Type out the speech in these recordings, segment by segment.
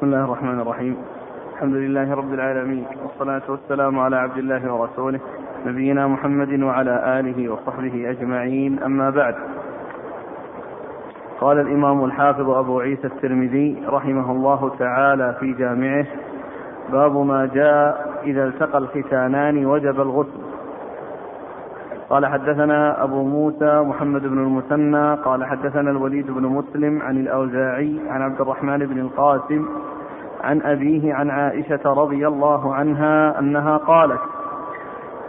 بسم الله الرحمن الرحيم. الحمد لله رب العالمين والصلاة والسلام على عبد الله ورسوله نبينا محمد وعلى آله وصحبه أجمعين أما بعد. قال الإمام الحافظ أبو عيسى الترمذي رحمه الله تعالى في جامعه باب ما جاء إذا التقى الختانان وجب الغسل. قال حدثنا أبو موسى محمد بن المثنى قال حدثنا الوليد بن مسلم عن الأوزاعي عن عبد الرحمن بن القاسم عن أبيه عن عائشة رضي الله عنها أنها قالت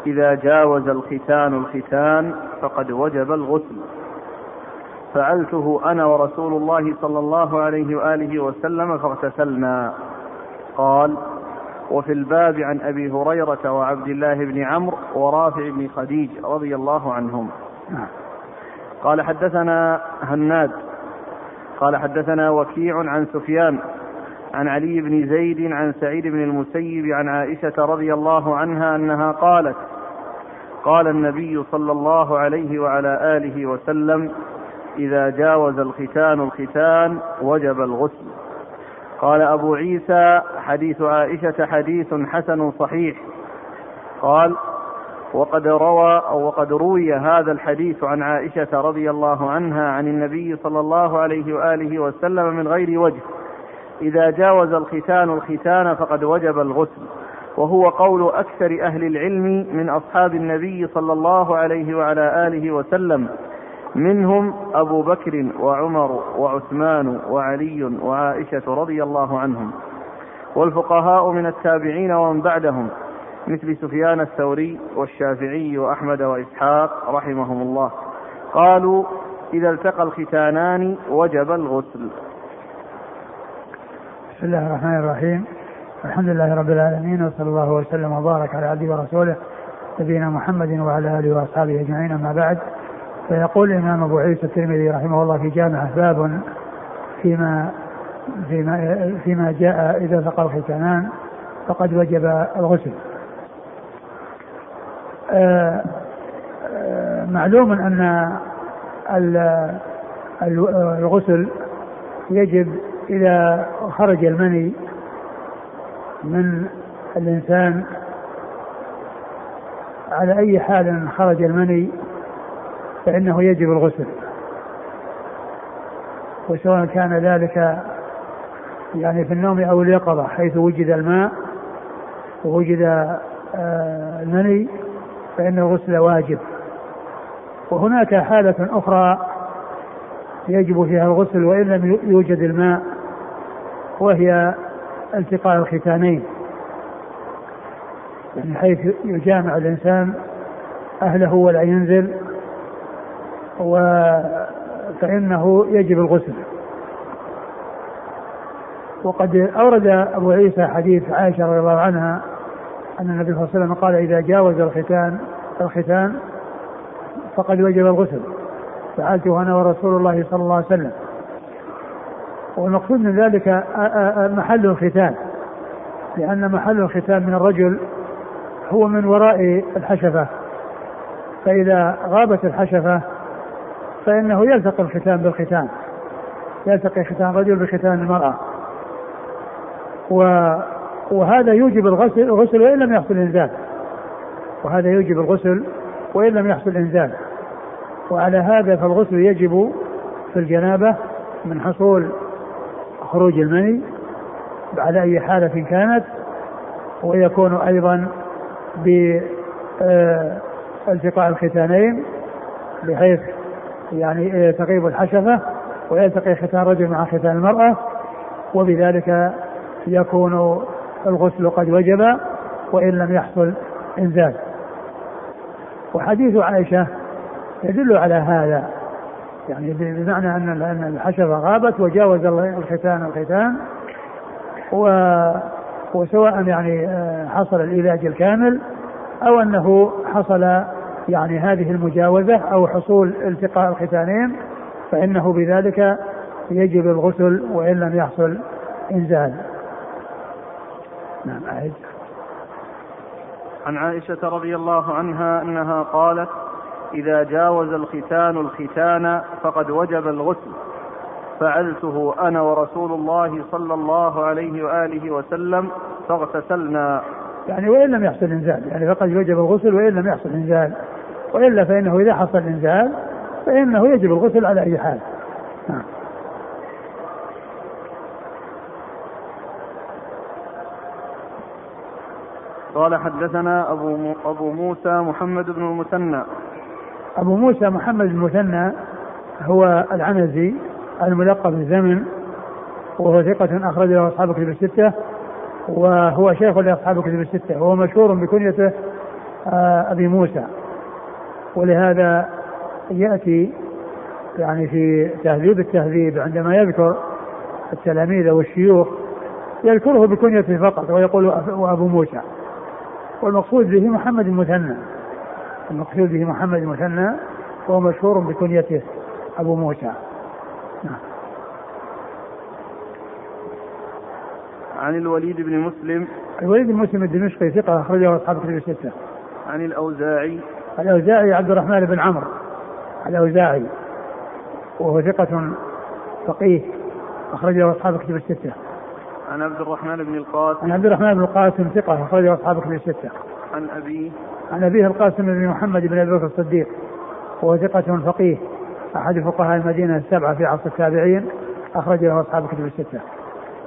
إذا جاوز الختان الختان فقد وجب الغسل. فعلته أنا ورسول الله صلى الله عليه وآله وسلم فاغتسلنا. قال وفي الباب عن أبي هريرة وعبد الله بن عمرو ورافع بن خديج رضي الله عنهم. قال حدثنا هناد قال حدثنا وكيع عن سفيان عن علي بن زيد عن سعيد بن المسيب عن عائشة رضي الله عنها أنها قالت قال النبي صلى الله عليه وعلى آله وسلم إذا جاوز الختان الختان وجب الغسل. قال أبو عيسى حديث عائشة حديث حسن صحيح. قال وقد روى أو وقد روي هذا الحديث عن عائشة رضي الله عنها عن النبي صلى الله عليه وآله وسلم من غير وجه. إذا جاوز الختان الختان فقد وجب الغسل. وهو قول أكثر أهل العلم من أصحاب النبي صلى الله عليه وعلى آله وسلم. منهم أبو بكر وعمر وعثمان وعلي وعائشة رضي الله عنهم. والفقهاء من التابعين ومن بعدهم مثل سفيان الثوري والشافعي وأحمد وإسحاق رحمهم الله. قالوا إذا التقى الختانان وجب الغسل. بسم الله الرحمن الرحيم. الحمد لله رب العالمين وصلى الله وسلم وبارك على عبده ورسوله نبينا محمد وعلى آله وأصحابه أجمعين أما بعد. فيقول الإمام أبو عيسى الترمذي رحمه الله في جامعه باب فيما فيما فيما جاء إذا التقى الختانان فقد وجب الغسل. آه، آه، معلوم أن الغسل يجب إذا خرج المني من الإنسان على أي حال خرج المني فإنه يجب الغسل. وسواء كان ذلك يعني في النوم أو اليقظة حيث وجد الماء ووجد آه، المني فإن الغسل واجب. وهناك حالة أخرى يجب فيها الغسل وإن لم يوجد الماء وهي التقاء الختانين. يعني حيث يجامع الإنسان أهله ولا ينزل و فإنه يجب الغسل. وقد أورد أبو عيسى حديث عائشة رضي الله عنها أن النبي صلى الله عليه وسلم قال إذا جاوز الختان الختان فقد وجب الغسل. فعلته أنا ورسول الله صلى الله عليه وسلم. والمقصود من ذلك محل الختان. لأن محل الختان من الرجل هو من وراء الحشفة. فإذا غابت الحشفة فإنه يلتقي الختان بالختان. يلتقي ختان الرجل بختان المرأة. و وهذا يوجب الغسل الغسل وإن لم يحصل إنزال. وهذا يوجب الغسل وإن لم يحصل إنزال. وعلى هذا فالغسل يجب في الجنابة من حصول خروج المني على أي حالة كانت ويكون أيضا بالتقاء الختانين بحيث يعني تغيب الحشفة ويلتقي ختان الرجل مع ختان المرأة وبذلك يكون الغسل قد وجب وإن لم يحصل إنزال. وحديث عائشة يدل على هذا يعني بمعنى أن الحشفة غابت وجاوز الختان الختان و وسواء يعني حصل العلاج الكامل أو أنه حصل يعني هذه المجاوزة أو حصول التقاء الختانين فإنه بذلك يجب الغسل وإن لم يحصل إنزال. نعم أعد عن عائشة رضي الله عنها أنها قالت إذا جاوز الختان الختان فقد وجب الغسل. فعلته أنا ورسول الله صلى الله عليه وآله وسلم فاغتسلنا. يعني وإن لم يحصل إنزال يعني فقد وجب الغسل وإن لم يحصل إنزال. وإلا فإنه إذا حصل إنزال فإنه يجب الغسل على أي حال. نعم. قال حدثنا أبو, أبو موسى محمد بن المثنى. أبو موسى محمد بن المثنى هو العنزي الملقب بالزمن وهو ثقة أخرج له أصحاب كتب الستة. وهو شيخ لأصحاب كتب الستة وهو مشهور بكنيته آه، أبي موسى. ولهذا يأتي يعني في تهذيب التهذيب عندما يذكر التلاميذ والشيوخ يذكره بكنيته فقط ويقول وأبو موسى. والمقصود به محمد المثنى. المقصود به محمد المثنى وهو مشهور بكنيته أبو موسى. عن الوليد بن مسلم. الوليد بن مسلم الدمشقي ثقة أخرجه أصحاب كتب الستة. عن الأوزاعي. الأوزاعي عبد الرحمن بن عمرو. الأوزاعي. وهو ثقة فقيه أخرجه أصحاب كتب الستة. عن عبد الرحمن بن القاسم. عن عبد الرحمن بن القاسم ثقة أخرجه أصحاب كتب الستة. عن أبيه. عن أبيه القاسم بن محمد بن أبي بكر الصديق. وهو ثقة فقيه أحد فقهاء المدينة السبعة في عصر التابعين أخرج له أصحاب كتب الستة.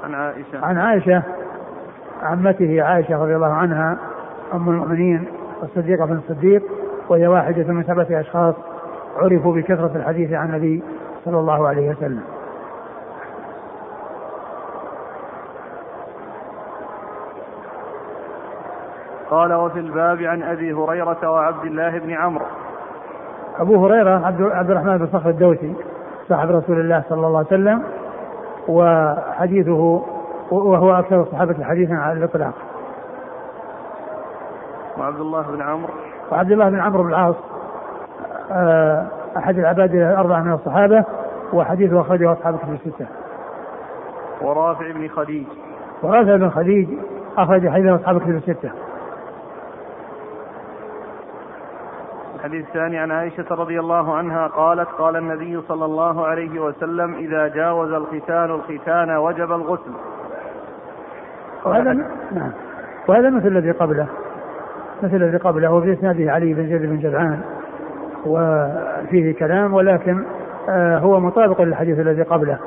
عن عائشة عن عائشة عمته عائشة رضي الله عنها أم المؤمنين الصديقة بن الصديق وهي واحدة من سبعة أشخاص عرفوا بكثرة الحديث عن النبي صلى الله عليه وسلم. قال وفي الباب عن أبي هريرة وعبد الله بن عمرو أبو هريرة عبد الرحمن بن صخر الدوسي صاحب رسول الله صلى الله عليه وسلم وحديثه وهو أكثر الصحابة حديثا على الإطلاق. وعبد الله بن عمرو. وعبد الله بن عمرو بن العاص آه، أحد العباد الأربعة من الصحابة وحديثه أخرجه أصحاب كتب الستة. ورافع بن خديج. ورافع بن خديج أخرج حديثه أصحاب كتب الستة. الحديث الثاني عن عائشة رضي الله عنها قالت قال النبي صلى الله عليه وسلم إذا جاوز الختان الختان وجب الغسل. وهذا نعم. وهذا مثل الذي قبله. مثل الذي قبله وفي اسناده علي بن زيد بن جدعان. وفيه كلام ولكن آه هو مطابق للحديث الذي قبله.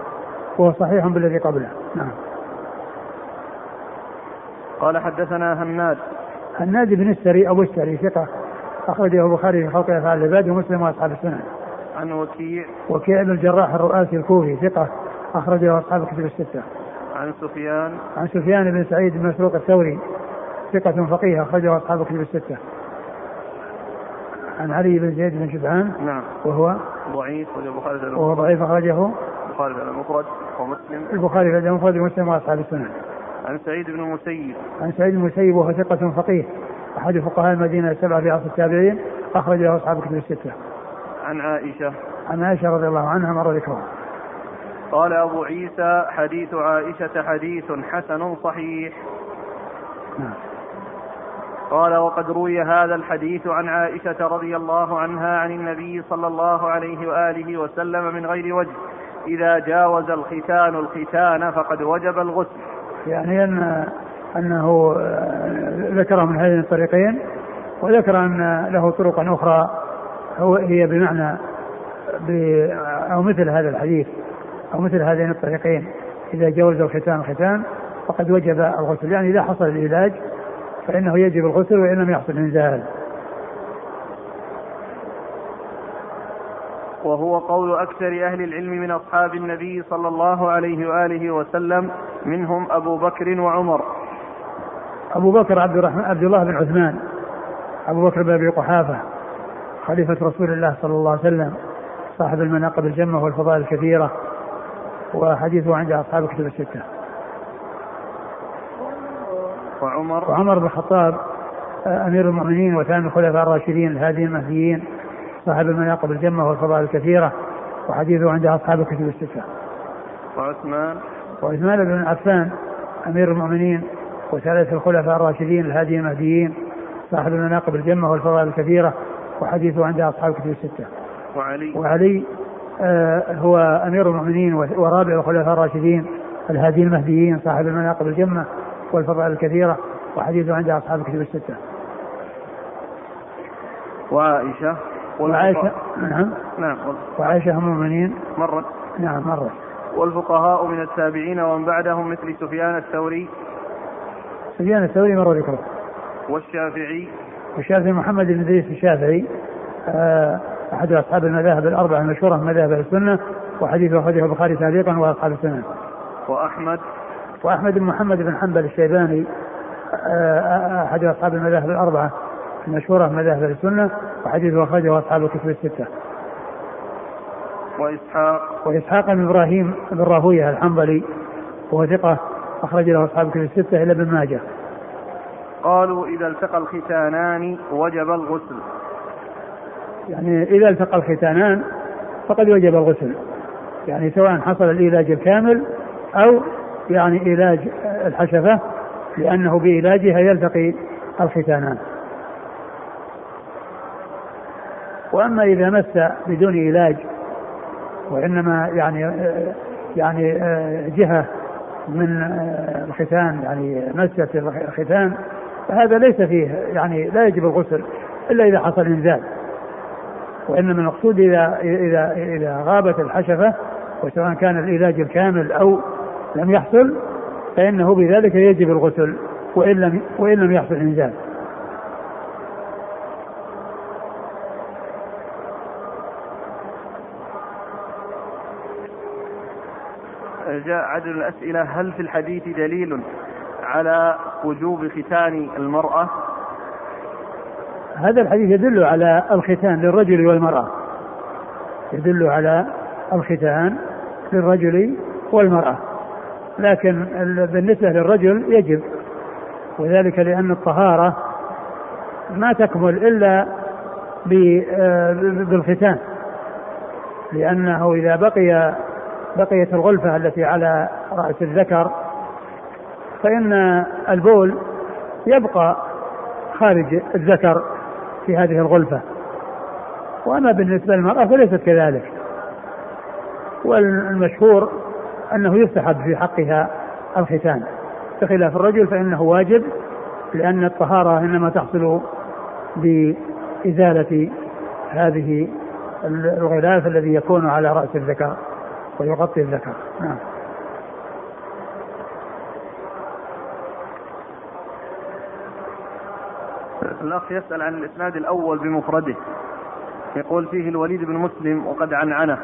وهو صحيح بالذي قبله. نعم. قال حدثنا هناد. هناد بن السري أبو السري ثقة. أخرجه البخاري في خلق أفعال العباد ومسلم وأصحاب السنن. عن وكيع وكيع بن الجراح الرؤاسي الكوفي ثقة أخرجه أصحاب الكتب الستة. عن سفيان عن سفيان بن سعيد بن مسروق الثوري ثقة فقيه أخرجه أصحاب الكتب الستة. عن علي بن زيد بن شبعان نعم وهو ضعيف البخاري وهو ضعيف أخرجه البخاري في المفرد ومسلم البخاري في المفرد ومسلم وأصحاب السنن. عن سعيد بن المسيب عن سعيد بن المسيب وهو ثقة فقيه أحد فقهاء المدينة السبعة في عصر التابعين أخرج له أصحاب كتب الستة. عن عائشة عن عائشة رضي الله عنها مر ذكرها. قال أبو عيسى حديث عائشة حديث حسن صحيح. نعم. قال وقد روي هذا الحديث عن عائشة رضي الله عنها عن النبي صلى الله عليه وآله وسلم من غير وجه إذا جاوز الختان الختان فقد وجب الغسل يعني أن أنه آه، ذكره من هذين الطريقين وذكر أن له طرق أخرى هو هي بمعنى أو مثل هذا الحديث أو مثل هذين الطريقين إذا جوز الختان الختان فقد وجب الغسل. يعني إذا حصل العلاج فإنه يجب الغسل وإن لم يحصل إنزال. وهو قول أكثر أهل العلم من أصحاب النبي صلى الله عليه وآله وسلم منهم أبو بكر وعمر. أبو بكر عبد الرحمن عبد الله بن عثمان أبو بكر بن أبي قحافة خليفة رسول الله صلى الله عليه وسلم صاحب المناقب الجمة والفضائل الكثيرة وحديثه عند أصحاب الكتب الستة. وعمر؟ وعمر بن الخطاب أمير المؤمنين وثاني الخلفاء الراشدين الهاديين المهديين صاحب المناقب الجمة والفضائل الكثيرة وحديثه عند أصحاب الكتب الستة. وعثمان؟ وعثمان بن عفان أمير المؤمنين وثالث الخلفاء الراشدين الهاديين المهديين صاحب المناقب الجمة والفضائل الكثيرة وحديثه عند أصحاب الكتب الستة. وعلي. وعلي آه، هو أمير المؤمنين ورابع الخلفاء الراشدين الهادي المهديين صاحب المناقب الجمة والفضائل الكثيرة وحديثه عند أصحاب الكتب الستة. وعائشة. وعائشة نعم. نعم وعائشة أم المؤمنين. مرت. نعم مرت. والفقهاء من التابعين ومن بعدهم مثل سفيان الثوري. سفيان الثوري مر ذكره والشافعي والشافعي محمد بن إدريس الشافعي آه، أحد أصحاب المذاهب الأربعة المشهورة من مذاهب السنة وحديثه أخرجه البخاري تعليقا وأصحاب السنة. وأحمد وأحمد بن محمد بن حنبل الشيباني آه، أحد أصحاب المذاهب الأربعة المشهورة من مذاهب السنة وحديثه أخرجه أصحاب الكتب الستة. وإسحاق وإسحاق بن إبراهيم بن راهوية الحنظلي وهو ثقة أخرج له أصحاب الكتب الستة إلى ابن ماجه. قالوا إذا التقى الختانان وجب الغسل. يعني إذا التقى الختانان فقد وجب الغسل. يعني سواء حصل الإيلاج الكامل أو يعني علاج الحشفة لأنه بعلاجها يلتقي الختانان. وأما إذا مس بدون علاج وإنما يعني يعني جهة من الختان يعني مست الختان فهذا ليس فيه يعني لا يجب الغسل إلا إذا حصل إنزال وإنما المقصود إذا إذا إذا غابت الحشفة وسواء كان العلاج الكامل أو لم يحصل فإنه بذلك يجب الغسل وإن لم وإن لم يحصل إنزال. جاء عدد الأسئلة هل في الحديث دليل على وجوب ختان المرأة؟ هذا الحديث يدل على الختان للرجل والمرأة. يدل على الختان للرجل والمرأة. لكن بالنسبة للرجل يجب وذلك لأن الطهارة ما تكمل إلا آه، بالختان. لأنه إذا بقي بقيت الغلفة التي على رأس الذكر فإن البول يبقى خارج الذكر في هذه الغلفة. وأما بالنسبة للمرأة فليست كذلك. والمشهور أنه يستحب في حقها الختان. بخلاف الرجل فإنه واجب لأن الطهارة إنما تحصل بإزالة هذه الغلاف الذي يكون على رأس الذكر. ويغطي الذكر. نعم. الأخ يسأل عن الإسناد الأول بمفرده. يقول فيه الوليد بن مسلم وقد عنعنه.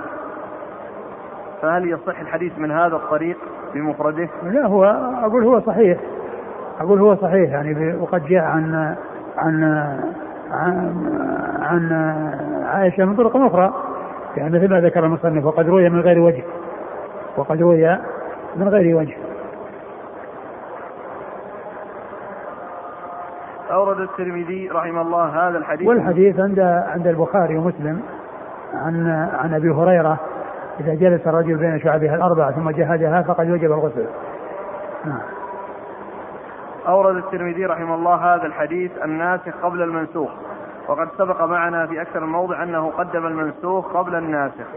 فهل يصح الحديث من هذا الطريق بمفرده؟ لا هو أقول هو صحيح. أقول هو صحيح يعني وقد جاء عن عن عن, عن عائشة من طرق أخرى. يعني مثل ما ذكر المصنف وقد روي من غير وجه وقد روي من غير وجه أورد الترمذي رحمه الله هذا الحديث والحديث عند عند البخاري ومسلم عن عن أبي هريرة إذا جلس الرجل بين شعبها الأربعة ثم جهدها فقد وجب الغسل. نعم. أورد الترمذي رحمه الله هذا الحديث الناسخ قبل المنسوخ وقد سبق معنا في أكثر من موضع أنه قدم المنسوخ قبل الناسخ.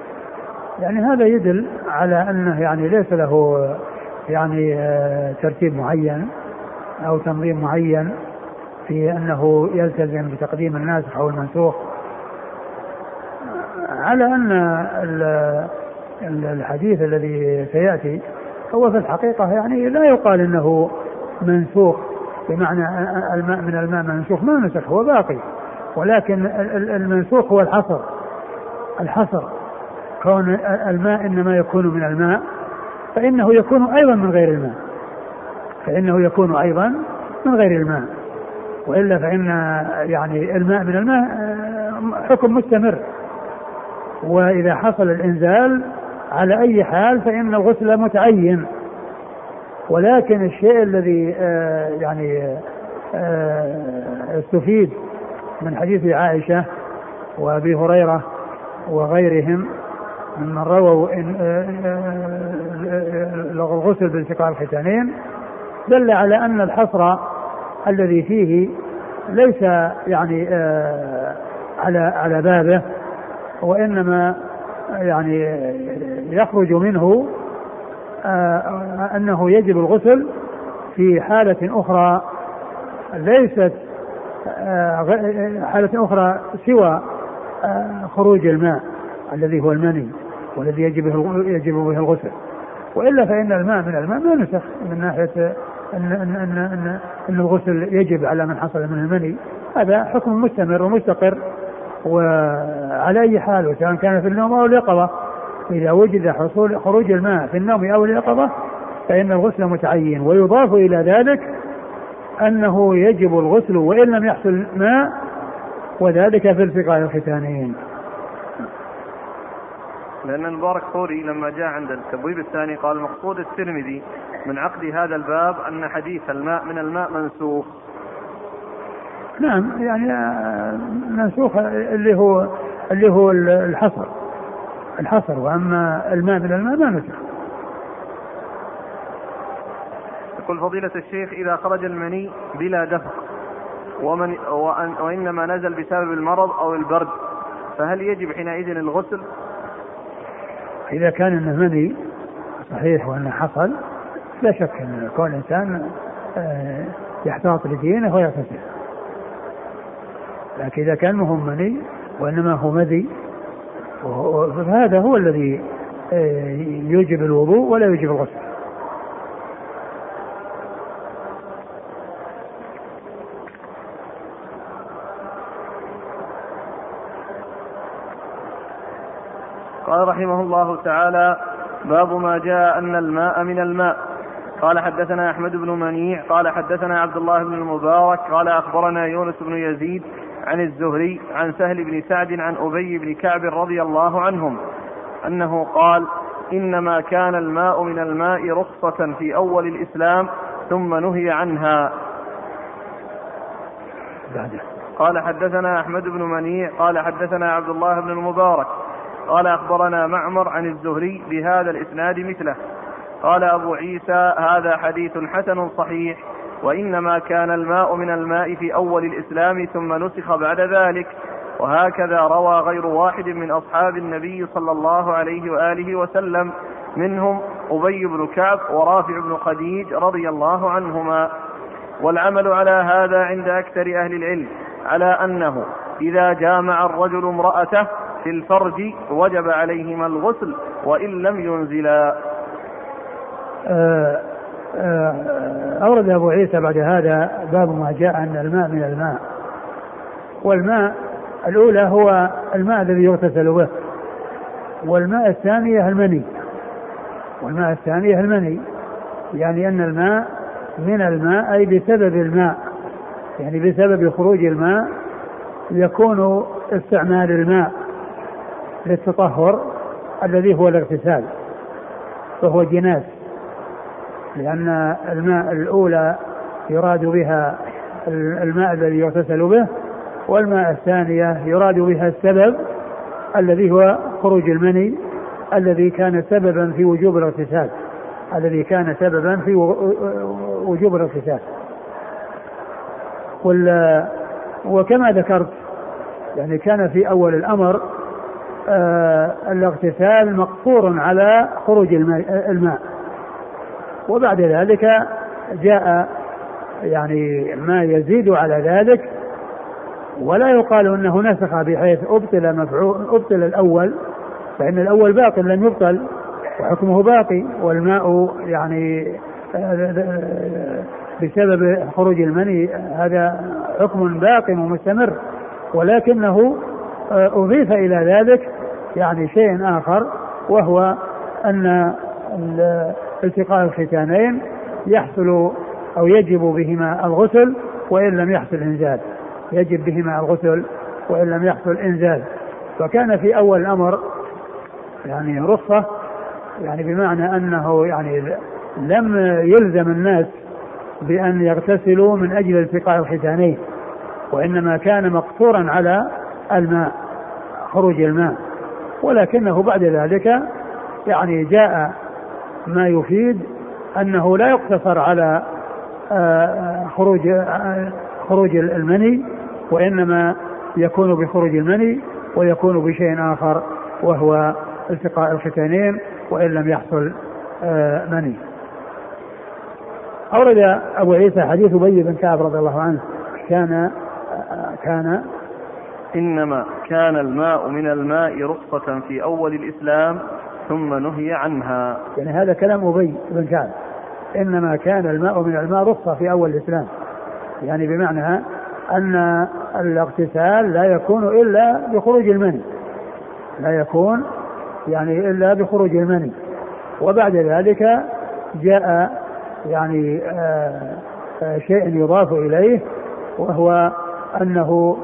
يعني هذا يدل على أنه يعني ليس له يعني آه، ترتيب معين أو تنظيم معين في أنه يلتزم بتقديم الناسخ أو المنسوخ. على أن الحديث الذي سيأتي هو في الحقيقة يعني لا يقال أنه منسوخ بمعنى الماء من الماء منسوخ ما نسخ هو باقي. ولكن المنسوخ هو الحصر. الحصر. كون الماء إنما يكون من الماء فإنه يكون أيضا من غير الماء. فإنه يكون أيضا من غير الماء. وإلا فإن يعني الماء من الماء آه، حكم مستمر. وإذا حصل الإنزال على أي حال فإن الغسل متعين. ولكن الشيء الذي آه، يعني آه، استفيد من حديث عائشة وأبي هريرة وغيرهم ممن رووا إن آه، آه، الغسل بالتقاء الختانين دل على أن الحصر الذي فيه ليس يعني آه، على على بابه وإنما يعني يخرج منه آه، أنه يجب الغسل في حالة أخرى ليست آه، حالة أخرى سوى آه، خروج الماء الذي هو المني والذي يجب يجب به الغسل. وإلا فإن الماء من الماء ما نسخ من ناحية إن إن إن إن, إن الغسل يجب على من حصل من المني. هذا حكم مستمر ومستقر وعلى أي حال وسواء كان في النوم أو اليقظه إذا وجد حصول خروج الماء في النوم أو اليقظه فإن الغسل متعين ويضاف إلى ذلك أنه يجب الغسل وإن لم يحصل ماء وذلك في التقاء الختانين لأن المبارك فوري لما جاء عند التبويب الثاني قال مقصود الترمذي من عقد هذا الباب أن حديث الماء من الماء منسوخ. نعم يعني آه، منسوخ اللي هو اللي هو الحصر الحصر وأما الماء من الماء ما نسخ. يقول فضيلة الشيخ إذا خرج المني بلا دفق ومن وإنما نزل بسبب المرض أو البرد فهل يجب حينئذ الغسل؟ إذا كان انه مني صحيح وأنه حصل لا شك أن كون الإنسان آه، يحتاط لدينه ويغتسل. لكن إذا كان مهم مني وإنما هو مذي فهذا هو الذي آه، يوجب الوضوء ولا يوجب الغسل. قال رحمه الله تعالى باب ما جاء أن الماء من الماء. قال حدثنا أحمد بن منيع قال حدثنا عبد الله بن المبارك قال أخبرنا يونس بن يزيد عن الزهري عن سهل بن سعد عن أبي بن كعب رضي الله عنهم أنه قال إنما كان الماء من الماء رخصة في أول الإسلام ثم نهي عنها. قال حدثنا أحمد بن منيع قال حدثنا عبد الله بن المبارك قال أخبرنا معمر عن الزهري بهذا الإسناد مثله. قال أبو عيسى هذا حديث حسن صحيح وإنما كان الماء من الماء في أول الإسلام ثم نسخ بعد ذلك. وهكذا روى غير واحد من أصحاب النبي صلى الله عليه وآله وسلم منهم أبي بن كعب ورافع بن خديج رضي الله عنهما. والعمل على هذا عند أكثر أهل العلم على أنه إذا جامع الرجل امرأته في الفرج وجب عليهما الغسل وإن لم ينزلا. آه، آه، أورد أبو عيسى بعد هذا باب ما جاء أن الماء من الماء. والماء الأولى هو الماء الذي يغتسل به. والماء الثانية المني. والماء الثانية المني. يعني أن الماء من الماء أي بسبب الماء. يعني بسبب خروج الماء يكون استعمال الماء. للتطهر الذي هو الاغتسال وهو جناس لأن الماء الأولى يراد بها الماء الذي يغتسل به والماء الثانية يراد بها السبب الذي هو خروج المني الذي كان سببا في وجوب الاغتسال الذي كان سببا في وجوب الاغتسال. وكما ذكرت يعني كان في أول الأمر الاغتسال مقصور على خروج الماء وبعد ذلك جاء يعني ما يزيد على ذلك ولا يقال إنه نسخ بحيث أبطل مفعول أبطل الأول فإن الأول باق لم يبطل وحكمه باقي والماء يعني آه، بسبب خروج المني هذا حكم باق ومستمر ولكنه آه، أضيف إلى ذلك يعني شيء آخر وهو أن التقاء الختانين يحصل أو يجب بهما الغسل وإن لم يحصل إنزال. يجب بهما الغسل وإن لم يحصل إنزال. فكان في أول الأمر يعني رخصة يعني بمعنى أنه يعني لم يلزم الناس بأن يغتسلوا من أجل التقاء الختانين وإنما كان مقصورا على الماء خروج الماء. ولكنه بعد ذلك يعني جاء ما يفيد أنه لا يقتصر على آه، خروج آه، خروج المني وإنما يكون بخروج المني ويكون بشيء آخر وهو التقاء الختانين وإن لم يحصل آه، مني. أورد أبو عيسى حديث أبي بن كعب رضي الله عنه كان كان إنما كان الماء من الماء رخصة في أول الإسلام ثم نهي عنها. يعني هذا كلام أبي بن كعب إنما كان الماء من الماء رخصة في أول الإسلام. يعني بمعنى أن الاغتسال لا يكون إلا بخروج المني. لا يكون يعني إلا بخروج المني. وبعد ذلك جاء يعني آه، آه، شيء يضاف إليه وهو أنه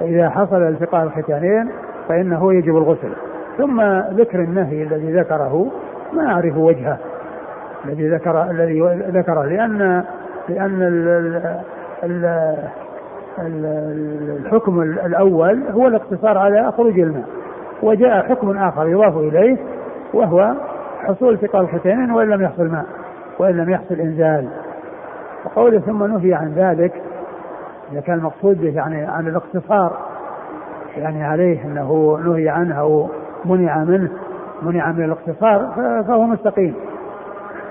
إذا حصل التقاء الختانين فإنه يجب الغسل. ثم ذكر النهي الذي ذكره ما أعرف وجهه الذي ذكر الذي ذكره لأن لأن ال ال ال الحكم الأول هو الاقتصار على خروج الماء وجاء حكم آخر يضاف إليه وهو حصول التقاء الختانين وإن لم يحصل ماء وإن لم يحصل إنزال. وقوله ثم نهي عن ذلك إذا كان المقصود به يعني عن الاقتصار يعني عليه أنه نهي عنه أو منع منه منع من الاقتصار فهو مستقيم.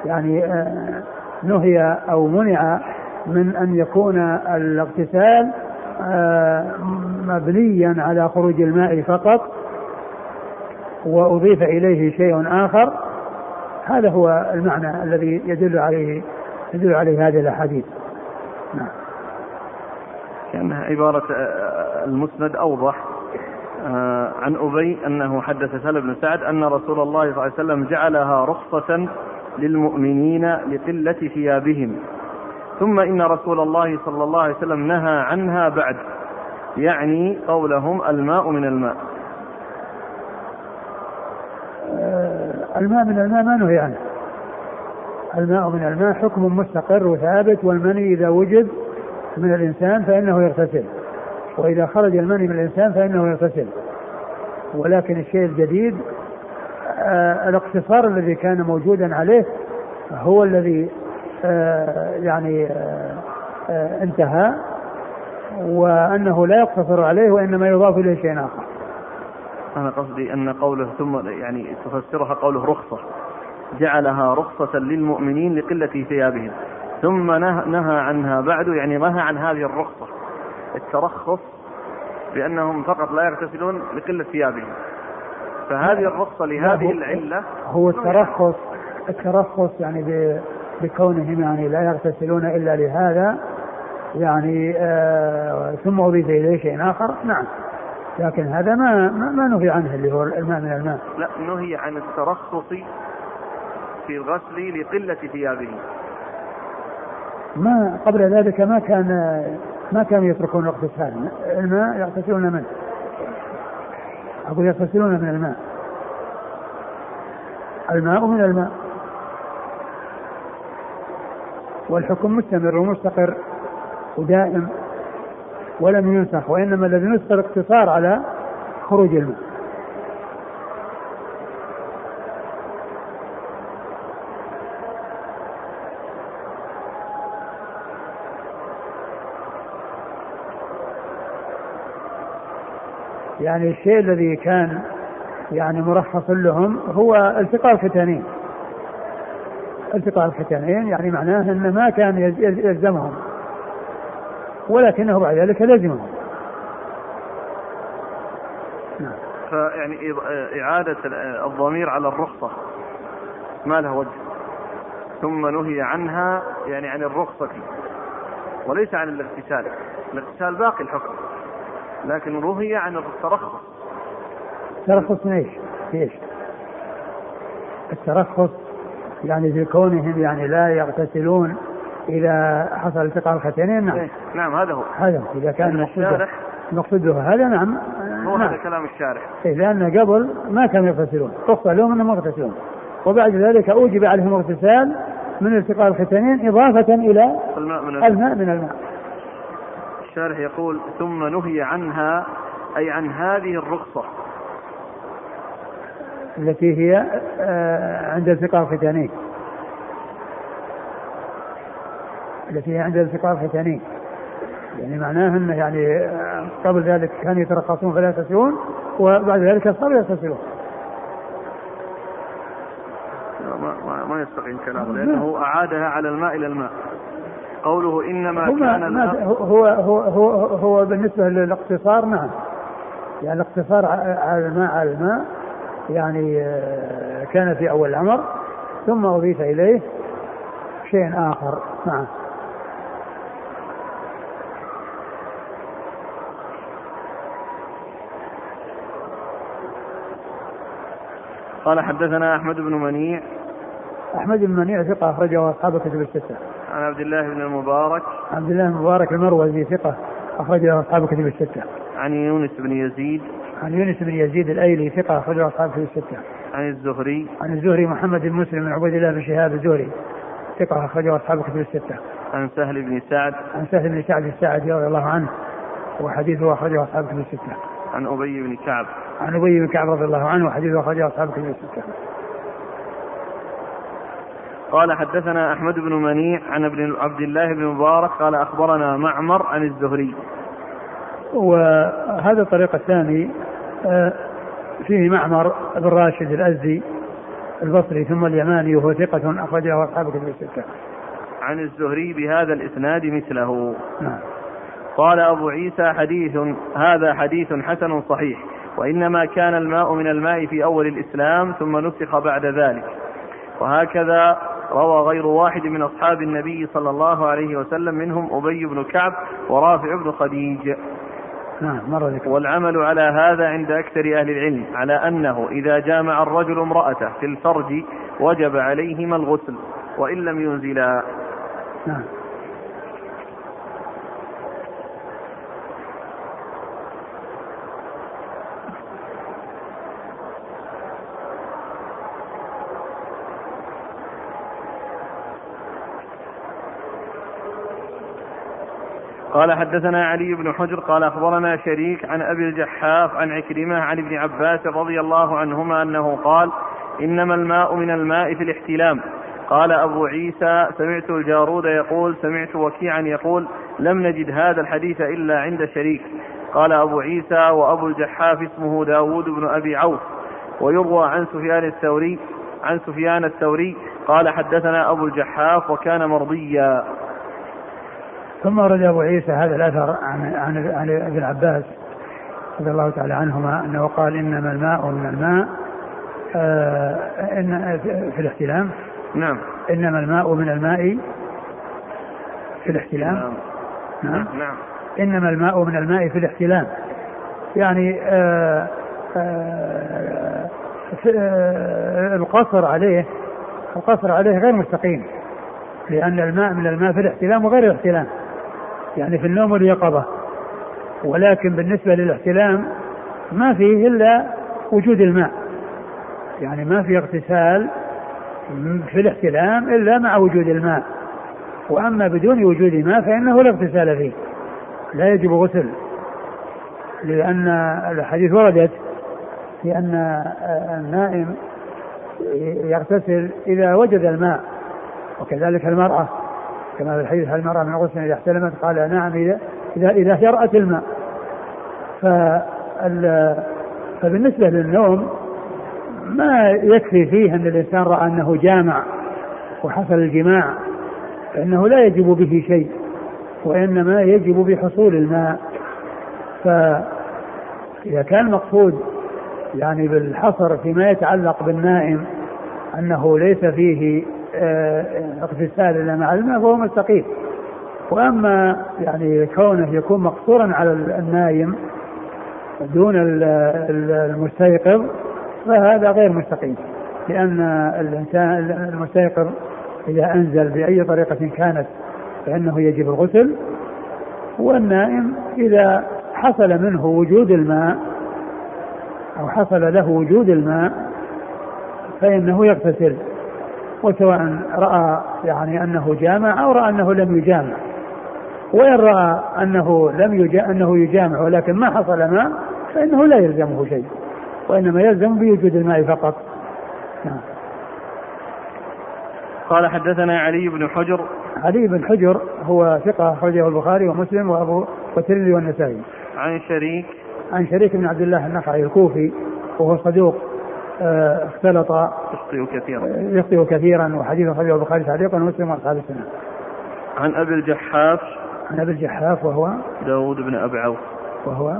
يعني آه، نهي أو منع من أن يكون الاغتسال آه، مبنيا على خروج الماء فقط وأضيف إليه شيء آخر. هذا هو المعنى الذي يدل عليه يدل عليه هذه الأحاديث. كأنها عبارة آه، المسند أوضح آه، عن أبي أنه حدث سهل بن سعد أن رسول الله صلى الله عليه وسلم جعلها رخصة للمؤمنين لقلة ثيابهم. ثم إن رسول الله صلى الله عليه وسلم نهى عنها بعد يعني قولهم الماء من الماء. آه، الماء من الماء ما نهي عنه. الماء من الماء حكم مستقر وثابت والمني إذا وجد من الإنسان فإنه يغتسل. وإذا خرج المني من الإنسان فإنه يغتسل. ولكن الشيء الجديد آه الاقتصار الذي كان موجودا عليه هو الذي آه يعني آه آه انتهى وأنه لا يقتصر عليه وإنما يضاف إليه شيء آخر. أنا قصدي أن قوله ثم يعني تفسرها قوله رخصة. جعلها رخصة للمؤمنين لقلة ثيابهم. ثم نهى عنها بعد يعني نهى عن هذه الرخصة الترخص بأنهم فقط لا يغتسلون لقلة ثيابهم. فهذه الرخصة لهذه العلة هو الترخص الترخص يعني بكونهم يعني لا يغتسلون إلا لهذا يعني آه ثم أضيف إليه شيء آخر. نعم. لكن هذا ما ما نهي عنه اللي هو الماء من الماء. لا نهي عن الترخص في الغسل لقلة ثيابه ما قبل ذلك ما كان ما كانوا يتركون الاغتسال الماء يغتسلون منه أقول يغتسلون من الماء. الماء من الماء. والحكم مستمر ومستقر ودائم ولم ينسخ وإنما الذي نسخ الاقتصار على خروج الماء. يعني الشيء الذي كان يعني مرخص لهم هو التقاء الختانين التقاء الختانين يعني معناه إنه ما كان يلزمهم ولكنه بعد ذلك لزمهم. نعم. فيعني إعادة الضمير على الرخصة ما لها وجه. ثم نهي عنها يعني عن الرخصة وليس عن الاغتسال. الاغتسال باقي الحكم. لكن نهي عن الترخص. ترخص من إيش؟ في إيش؟ الترخص يعني في كونهم يعني لا يغتسلون إذا حصل التقاء الختانين نعم. إيه، نعم هذا هو. هذا هو. إذا كان المقصود المقصود هذا نعم. هو نعم. هذا كلام الشارح. إيه لأن قبل ما كانوا يغتسلون. رخص لهم إنهم يغتسلون. وبعد ذلك أوجب عليهم الاغتسال من التقاء الختانين إضافة إلى الماء من الماء, الماء من الماء. الشارح يقول ثم نهي عنها أي عن هذه الرخصة. التي هي آه، عند التقاء الختانين التي هي عند التقاء الختانين يعني معناه انه يعني آه، قبل ذلك كانوا يترخصون فلا يغتسلون وبعد ذلك يصطاد ويغتسله ما, ما, ما يستقيم كلامه لأنه أعادها على الماء إلى الماء. قوله إنما كان هو هو هو هو بالنسبة للاقتصار نعم. يعني الاقتصار على الماء على الماء يعني آه، كان في أول الأمر ثم أضيف إليه شيء آخر. نعم. قال حدثنا أحمد بن منيع. أحمد بن منيع ثقة أخرجه أصحاب كتب الستة. عن عبد الله بن المبارك. عبد الله بن المبارك المروزي ثقة أخرجه أصحاب كتب الستة. عن يونس بن يزيد. عن يونس بن يزيد الأيلي ثقة أخرجه أصحاب كتب الستة. عن الزهري. عن الزهري محمد بن مسلم بن عبيد الله بن شهاب الزهري ثقة أخرجه أصحاب كتب الستة. عن سهل بن سعد. عن سهل بن سعد الساعدي رضي الله عنه وحديثه أخرجه أصحاب كتب الستة. عن أبي بن كعب. عن أبي بن كعب رضي الله عنه وحديثه أخرجه أصحاب كتب الستة. قال حدثنا أحمد بن منيع عن ابن عبد الله بن مبارك قال أخبرنا معمر عن الزهري. وهذا الطريق الثاني آه، فيه معمر بن راشد الأزدي البصري ثم اليماني وهو ثقة أخرجه أصحاب كتب الستة. عن الزهري بهذا الإسناد مثله. نعم. قال أبو عيسى حديث هذا حديث حسن صحيح وإنما كان الماء من الماء في أول الإسلام ثم نسخ بعد ذلك وهكذا روى غير واحد من أصحاب النبي صلى الله عليه وسلم منهم أبي بن كعب ورافع بن خديج. نعم مرة ذكر. والعمل على هذا عند أكثر أهل العلم على أنه إذا جامع الرجل امرأته في الفرج وجب عليهما الغسل وإن لم ينزلا. نعم. قال حدثنا علي بن حجر قال أخبرنا شريك عن أبي الجحاف عن عكرمة عن ابن عباس رضي الله عنهما أنه قال إنما الماء من الماء في الاحتلام. قال أبو عيسى سمعت الجارود يقول سمعت وكيعا يقول لم نجد هذا الحديث إلا عند شريك. قال أبو عيسى وأبو الجحاف اسمه داود بن أبي عوف. ويروى عن سفيان الثوري عن سفيان الثوري قال حدثنا أبو الجحاف وكان مرضيا. ثم ورد أبو عيسى هذا الأثر عن عن عن ابن عباس رضي الله تعالى عنهما أنه قال إنما الماء من الماء آه إن في الاحتلام. نعم. إنما الماء من الماء في الاحتلام. نعم. نعم, نعم. إنما الماء من الماء في الاحتلام. يعني آه آه القصر عليه القصر عليه غير مستقيم لأن الماء من الماء في الاحتلام وغير الاحتلام. يعني في النوم واليقظة ولكن بالنسبة للاحتلام ما فيه إلا وجود الماء. يعني ما في اغتسال في الاحتلام إلا مع وجود الماء. وأما بدون وجود ماء فإنه لا اغتسال فيه. لا يجب غسل. لأن الحديث وردت في أن النائم يغتسل إذا وجد الماء وكذلك المرأة. كما في الحديث هل المرأة من غسل إذا احتلمت؟ قال نعم إذا إذا إذا جرأت الماء. فبالنسبة للنوم ما يكفي فيه أن الإنسان رأى أنه جامع وحصل الجماع فإنه لا يجب به شيء وإنما يجب بحصول الماء. فإذا كان المقصود يعني بالحصر فيما يتعلق بالنائم أنه ليس فيه اغتسال مع الماء فهو مستقيم. وأما يعني كونه يكون مقصورا على النايم دون المستيقظ فهذا غير مستقيم. لأن الانسان المستيقظ إذا أنزل بأي طريقة كانت فإنه يجب الغسل. والنائم إذا حصل منه وجود الماء أو حصل له وجود الماء فإنه يغتسل. وسواء رأى يعني أنه جامع أو رأى أنه لم يجامع. وإن رأى أنه لم يجامع أنه يجامع ولكن ما حصل ماء فإنه لا يلزمه شيء. وإنما يلزم بوجود الماء فقط. نعم. قال حدثنا علي بن حجر. علي بن حجر هو ثقة أخرجه البخاري ومسلم وأبو والترمذي والنسائي. عن شريك. عن شريك بن عبد الله النخعي الكوفي وهو صدوق. اختلط يخطئ كثيرا. يخطئ كثيرا وحديث أخرجه البخاري تعليقا ومسلم وأصحاب السنة. عن أبي الجحاف. عن أبي الجحاف وهو داود بن أبي عوف. وهو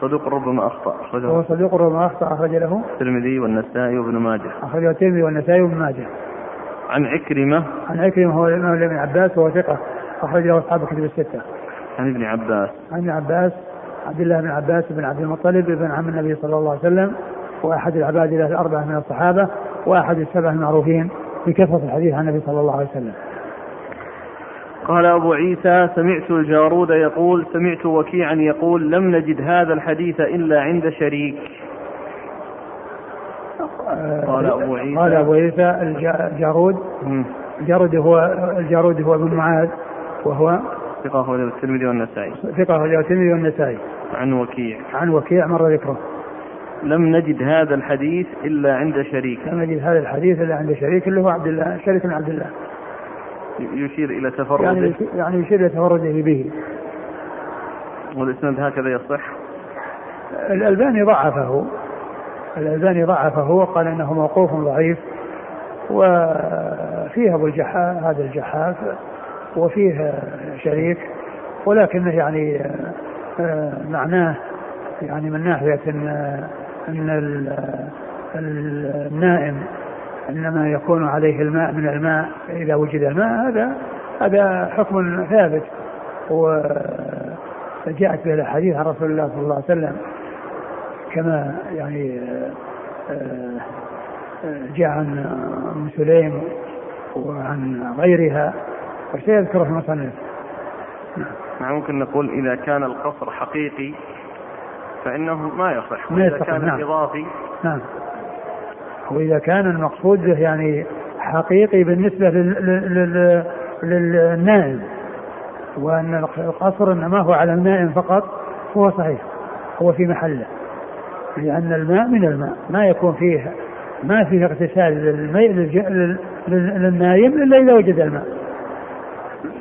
صدوق ربما أخطأ أخرجه. وهو صدوق ربما أخطأ أخرج له الترمذي والنسائي وابن ماجه. أخرجه الترمذي والنسائي وابن ماجه. عن عكرمة. عن عكرمة هو الإمام ابن عباس وهو ثقة أخرج له أصحاب الكتب الستة. عن ابن عباس. عن ابن عباس عبد الله بن عباس بن عبد المطلب بن عم النبي صلى الله عليه وسلم. وأحد العباد الأربعة من الصحابة وأحد السبع المعروفين بكثرة الحديث عن النبي صلى الله عليه وسلم. قال أبو عيسى سمعت الجارود يقول سمعت وكيعا يقول لم نجد هذا الحديث إلا عند شريك. قال أبو عيسى. قال أبو عيسى الجارود. الجارود هو الجارود هو ابن معاذ وهو ثقة أخرجه الترمذي والنسائي. ثقة أخرجه الترمذي والنسائي. عن وكيع. عن وكيع مر ذكره. لم نجد هذا الحديث إلا عند شريك. لم نجد هذا الحديث إلا عند شريك اللي هو عبد الله شريك بن عبد الله. يشير إلى تفرده يعني, يعني يشير إلى تفرده به. والإسناد هكذا يصح. الألباني ضعفه. الألباني ضعفه وقال إنه موقوف ضعيف. وفيه أبو الجحاف هذا الجحاف وفيه شريك. ولكنه يعني آه، معناه يعني من ناحية أن النائم إنما يكون عليه الماء من الماء إذا وجد الماء هذا هذا حكم ثابت. وجاءت به الأحاديث عن رسول الله صلى الله عليه وسلم كما يعني آه، جاء عن أم سليم وعن غيرها وسيذكره المصنف نعم ممكن نقول إذا كان القصر حقيقي فإنه ما يصح. وإذا كان نعم. اضافي نعم. وإذا كان المقصود به يعني حقيقي بالنسبة للنائم وأن القصر إنما هو على النائم فقط هو صحيح. هو في محله. لأن الماء من الماء. ما يكون فيه ما فيه اغتسال للنايم إلا إذا وجد الماء.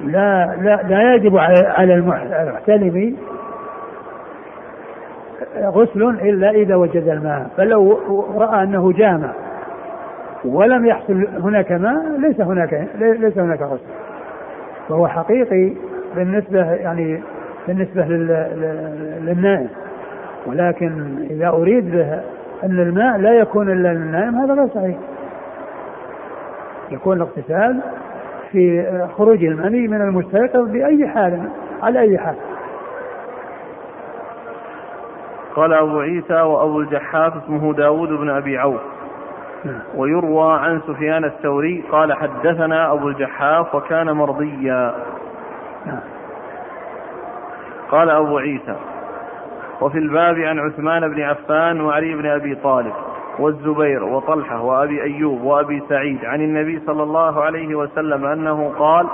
لا لا لا يجب على المحتلم غسل إلا إذا وجد الماء فلو رأى أنه جامع ولم يحصل هناك ماء ليس هناك ليس هناك غسل. فهو حقيقي بالنسبة يعني بالنسبة للنائم. ولكن إذا أريد به أن الماء لا يكون إلا للنائم هذا غير صحيح. يكون الاغتسال في خروج المني من المستيقظ بأي حال على أي حال. قال أبو عيسى وأبو الجحاف اسمه داود بن أبي عوف نعم. ويروى عن سفيان الثوري قال حدثنا أبو الجحاف وكان مرضيا نعم. قال أبو عيسى وفي الباب عن عثمان بن عفان وعلي بن أبي طالب والزبير وطلحة وأبي أيوب وأبي سعيد عن النبي صلى الله عليه وسلم أنه قال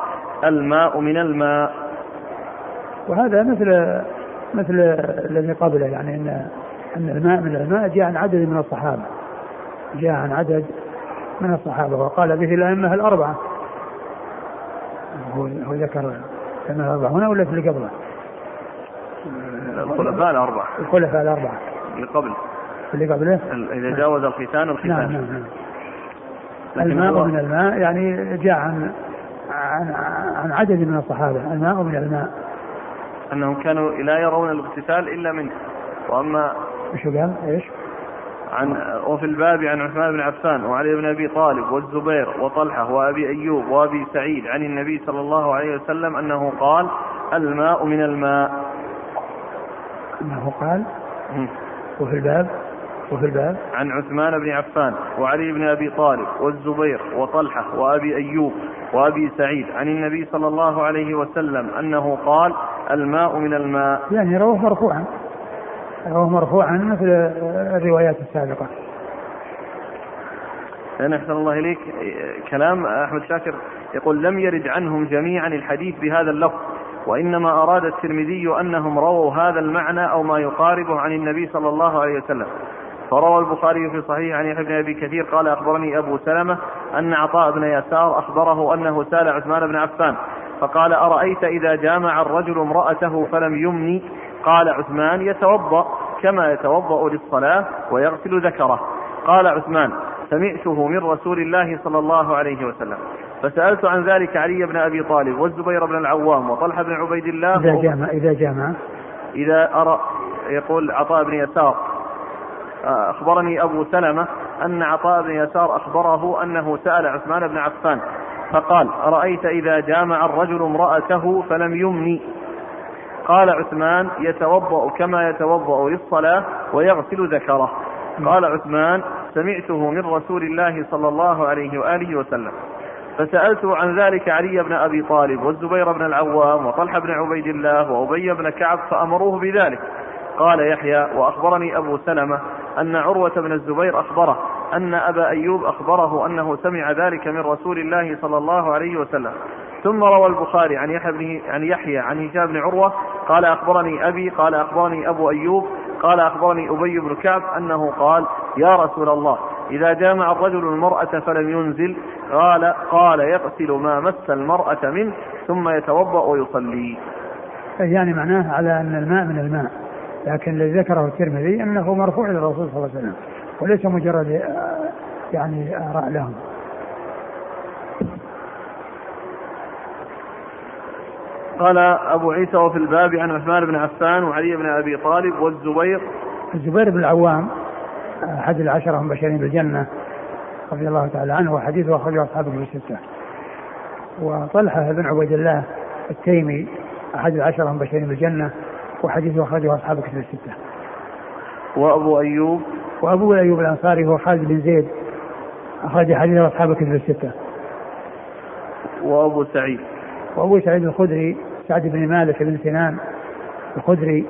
الماء من الماء وهذا مثل مثل الذي قبله يعني ان إن الماء من الماء جاء عن عدد من الصحابة. جاء عن عدد من الصحابة وقال به الأئمة الأربعة. هو هو ذكر الأئمة الأربعة. هنا ولا في اللي قبله؟ الخلفاء الأربعة. الخلفاء الأربعة. اللي قبل. اللي قبله؟ إذا جاوز الختان الختان. نعم نعم نعم. الماء من الماء يعني جاء عن عن عن عدد من الصحابة. الماء من الماء. أنهم كانوا لا يرون الاغتسال إلا منه وأما إيش قال؟ إيش؟ عن وفي الباب عن عثمان بن عفان وعلي بن أبي طالب والزبير وطلحة وأبي أيوب وأبي سعيد عن النبي صلى الله عليه وسلم أنه قال الماء من الماء. أنه قال وفي الباب وفي الباب عن عثمان بن عفان وعلي بن أبي طالب والزبير وطلحة وأبي أيوب وأبي سعيد عن النبي صلى الله عليه وسلم أنه قال الماء من الماء. يعني رواه مرفوعا. رواه مرفوعا مثل الروايات السابقة. أنا أحسن الله إليك. كلام أحمد شاكر يقول لم يرد عنهم جميعا الحديث بهذا اللفظ وإنما أراد الترمذي أنهم رووا هذا المعنى أو ما يقاربه عن النبي صلى الله عليه وسلم. فروى البخاري في صحيح عن يحيى بن أبي كثير قال أخبرني أبو سلمة أن عطاء بن يسار أخبره أنه سأل عثمان بن عفان فقال أرأيت إذا جامع الرجل امرأته فلم يمني؟ قال عثمان يتوضأ كما يتوضأ للصلاة ويغسل ذكره. قال عثمان سمعته من رسول الله صلى الله عليه وسلم. فسألت عن ذلك علي بن أبي طالب والزبير بن العوام وطلحة بن عبيد الله إذا جامع إذا جامع. إذا أرى يقول عطاء بن يسار. آه، أخبرني أبو سلمة أن عطاء بن يسار أخبره أنه سأل عثمان بن عفان فقال أرأيت إذا جامع الرجل امرأته فلم يمني. قال عثمان يتوضأ كما يتوضأ للصلاة ويغسل ذكره. قال عثمان سمعته من رسول الله صلى الله عليه وآله وسلم. فسألته عن ذلك علي بن أبي طالب والزبير بن العوام وطلحة بن عبيد الله وأبي بن كعب فأمروه بذلك. قال يحيى وأخبرني أبو سلمة أن عروة بن الزبير أخبره أن أبا أيوب أخبره أنه سمع ذلك من رسول الله صلى الله عليه وسلم. ثم روى البخاري عن يحيى بن عن يحيى عن هشام بن عروة قال أخبرني أبي قال أخبرني أبو أيوب قال أخبرني أبي بن كعب أنه قال يا رسول الله إذا جامع الرجل المرأة فلم ينزل قال قال يغسل ما مس المرأة منه ثم يتوضأ ويصلي. يعني معناه على أن الماء من الماء لكن الذي ذكره الترمذي أنه مرفوع إلى الرسول صلى الله عليه وسلم. وليس مجرد آه، يعني آراء لهم. قال أبو عيسى وفي الباب عن عثمان بن عفان وعلي بن أبي طالب والزبير. الزبير بن العوام أحد العشرة المبشرين بالجنة رضي الله تعالى عنه وحديثه أخرجه أصحابه في الستة. وطلحة بن عبيد الله التيمي أحد العشرة المبشرين بالجنة وحديثه أخرجه أصحاب كتب الستة. وأبو أيوب وأبو أيوب الأنصاري هو خالد بن زيد أخرج حديثه أصحاب كتب الستة. وأبو سعيد وأبو سعيد الخدري سعد بن مالك بن سنان الخدري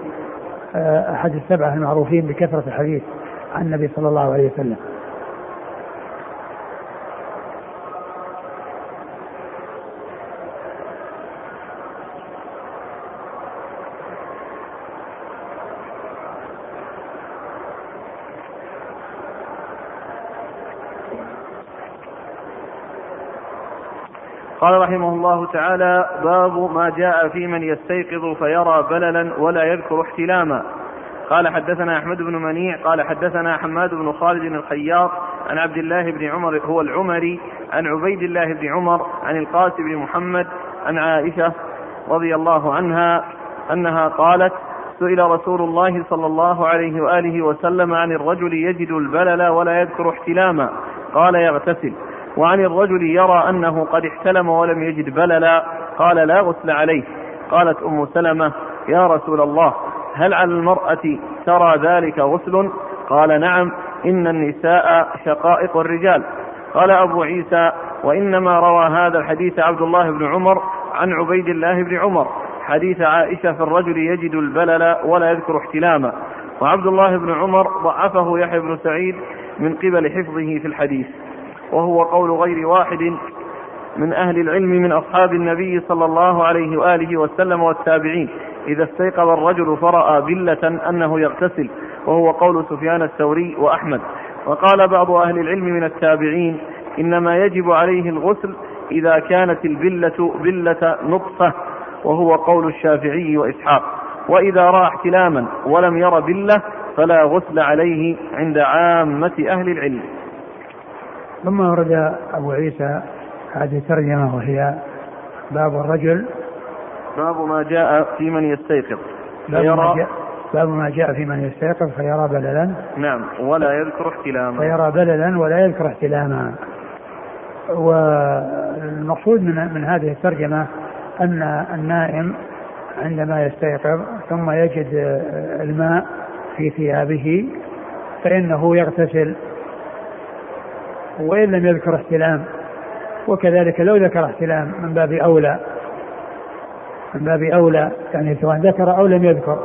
آه، أحد السبعة المعروفين بكثرة الحديث عن النبي صلى الله عليه وسلم. قال رحمه الله تعالى باب ما جاء في من يستيقظ فيرى بللا ولا يذكر احتلاما. قال حدثنا أحمد بن منيع قال حدثنا حماد بن خالد الخياط عن عبد الله بن عمر هو العمري عن عبيد الله بن عمر عن القاسم بن محمد عن عائشة رضي الله عنها أنها قالت سئل رسول الله صلى الله عليه وآله وسلم عن الرجل يجد البلل ولا يذكر احتلاما. قال يغتسل. وعن الرجل يرى أنه قد احتلم ولم يجد بللا قال لا غسل عليه. قالت أم سلمة يا رسول الله هل على المرأة ترى ذلك غسل؟ قال نعم إن النساء شقائق الرجال. قال أبو عيسى وإنما روى هذا الحديث عبد الله بن عمر عن عبيد الله بن عمر. حديث عائشة في الرجل يجد البلل ولا يذكر احتلاما. وعبد الله بن عمر ضعفه يحيى بن سعيد من قبل حفظه في الحديث. وهو قول غير واحد من أهل العلم من أصحاب النبي صلى الله عليه وآله وسلم والتابعين. إذا استيقظ الرجل فرأى بلة أنه يغتسل وهو قول سفيان الثوري وأحمد. وقال بعض أهل العلم من التابعين إنما يجب عليه الغسل إذا كانت البلة بلة نطفة وهو قول الشافعي وإسحاق. وإذا رأى احتلاما ولم ير بلة فلا غسل عليه عند عامة أهل العلم. ثم ورد أبو عيسى هذه الترجمة وهي باب الرجل باب ما جاء في من يستيقظ. باب ما جاء باب ما جاء في من يستيقظ فيرى بللا. نعم ولا يذكر احتلاما. فيرى بللا ولا يذكر احتلاما. والمقصود من من هذه الترجمة أن النائم عندما يستيقظ ثم يجد الماء في ثيابه فإنه يغتسل وإن لم يذكر احتلام. وكذلك لو ذكر احتلام من باب أولى من باب أولى يعني سواء ذكر أو لم يذكر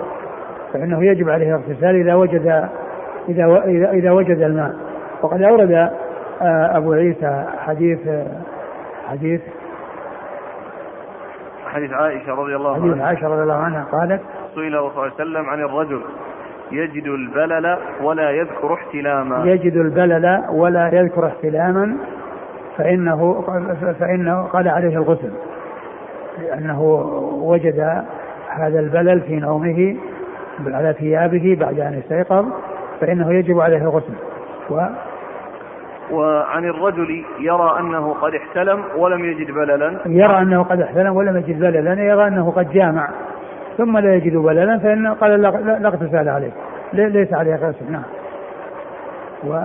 فإنه يجب عليه الاغتسال إذا وجد إذا إذا وجد الماء. وقد أورد آه، أبو عيسى حديث حديث حديث عائشة رضي الله عنها. حديث عائشة رضي الله عنها قالت سئل صلى الله عليه وسلم عن الرجل يجد البلل ولا يذكر احتلاما. يجد البلل ولا يذكر احتلاما فإنه فإنه قال عليه الغسل لأنه وجد هذا البلل في نومه على ثيابه بعد أن استيقظ فإنه يجب عليه الغسل. و وعن الرجل يرى أنه قد احتلم ولم يجد بللا. يرى أنه قد احتلم ولم يجد بللا يرى أنه قد جامع. ثم لا يجد بللا فإنه قال لا اغتسال عليه ليس عليه غسل نعم. و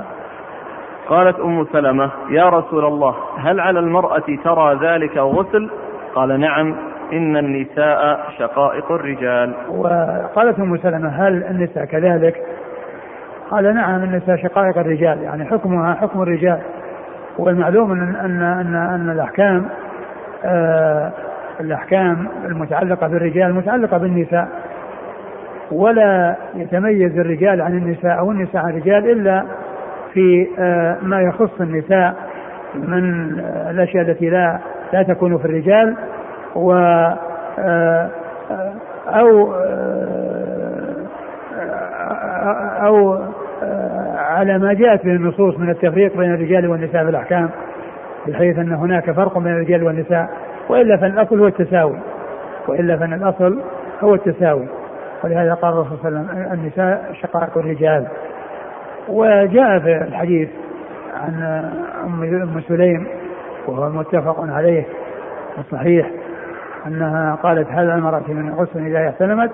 قالت أم سلمة يا رسول الله هل على المرأة ترى ذلك غسل؟ قال نعم إن النساء شقائق الرجال. وقالت أم سلمة هل النساء كذلك؟ قال نعم النساء شقائق الرجال. يعني حكمها حكم الرجال. والمعلوم أن أن أن, أن الأحكام آه الأحكام المتعلقة بالرجال متعلقة بالنساء ولا يتميز الرجال عن النساء أو النساء عن الرجال إلا في آه ما يخص النساء من الأشياء التي لا لا تكون في الرجال و آه، آه، أو أو على ما جاءت به النصوص من التفريق بين الرجال والنساء في الأحكام بحيث أن هناك فرق بين الرجال والنساء. وإلا فإن الأصل هو التساوي. وإلا فإن الأصل هو التساوي. ولهذا قال الرسول صلى الله عليه وسلم النساء شقائق الرجال. وجاء في الحديث عن أم سليم وهو متفق عليه الصحيح أنها قالت هل المرأة من غسل إذا احتلمت؟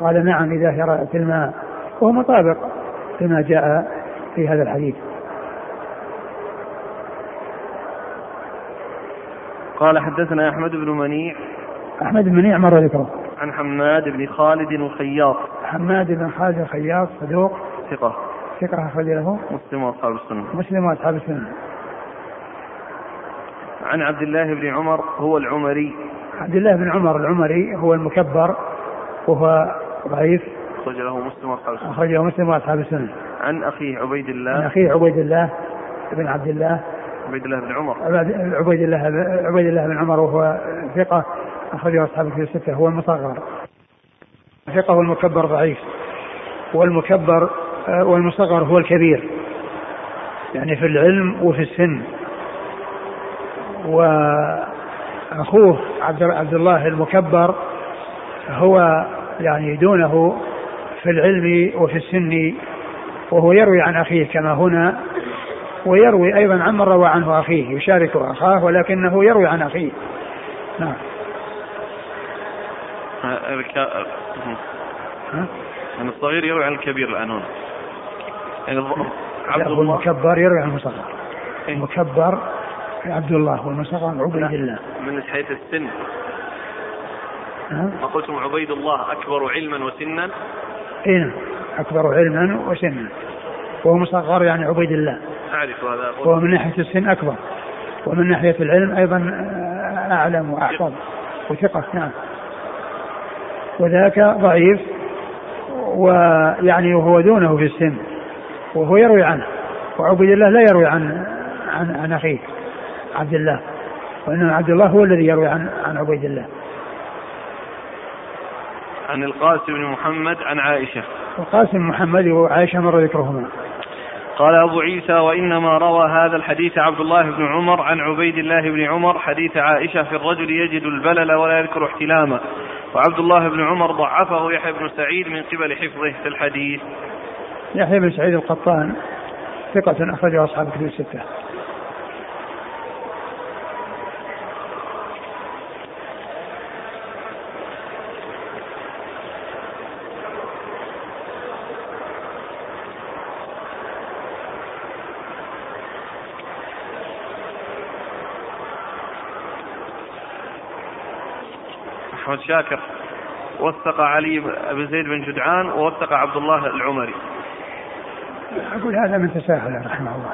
قال نعم إذا هي رأت الماء. وهو مطابق لما جاء في هذا الحديث. قال حدثنا أحمد بن منيع أحمد بن منيع مر ذكره. عن حماد بن خالد الخياط. حماد بن خالد الخياط صدوق. ثقة. ثقة أخرج له. مسلم وأصحاب السنة. مسلم وأصحاب السنة. عن عبد الله بن عمر هو العمري. عبد الله بن عمر العمري هو المكبر وهو ضعيف. أخرج له مسلم وأصحاب السنة. أخرجه مسلم وأصحاب السنة. عن أخيه عبيد الله. عن أخيه عبيد الله بن عبد الله. عبيد الله بن عمر. عبيد الله عبيد الله بن عمر وهو ثقة أخرجه أصحاب الكتب الستة هو المصغر. ثقة والمكبر ضعيف. والمكبر آه، والمصغر هو الكبير. يعني في العلم وفي السن. وأخوه عبد عبد الله المكبر هو يعني دونه في العلم وفي السن وهو يروي عن أخيه كما هنا. ويروي أيضا عمن روى عنه أخيه يشارك أخاه ولكنه يروي عن أخيه. نعم. يعني الصغير يروي عن الكبير الآن هنا. يعني عبد الله. المكبر يروي عن المصغر. إيه؟ المكبر عبد الله والمصغر عبيد الله. من حيث السن. ما قلتم عبيد الله أكبر علما وسنا؟ اي نعم. أكبر علما وسنا. وهو مصغر يعني عبيد الله. أعرف هذا. وهو من ناحية السن أكبر. ومن ناحية العلم أيضا أعلم وأحفظ. وثقة نعم. وذاك ضعيف ويعني وهو دونه في السن. وهو يروي عنه. وعبيد الله لا يروي عن عن عن أخيه عبد الله. وإنما عبد الله هو الذي يروي عن عن عبيد الله. عن القاسم بن محمد عن عائشة. القاسم محمد وعائشة مر ذكرهما. قال أبو عيسى وإنما روى هذا الحديث عبد الله بن عمر عن عبيد الله بن عمر حديث عائشة في الرجل يجد البلل ولا يذكر احتلاما. وعبد الله بن عمر ضعفه يحيى بن سعيد من قبل حفظه في الحديث. يحيى بن سعيد القطان ثقة أخرجه أصحاب كتب الستة. أحمد شاكر وثق علي بن زيد بن جدعان ووثق عبد الله العمري. أقول هذا من تساهل رحمه الله.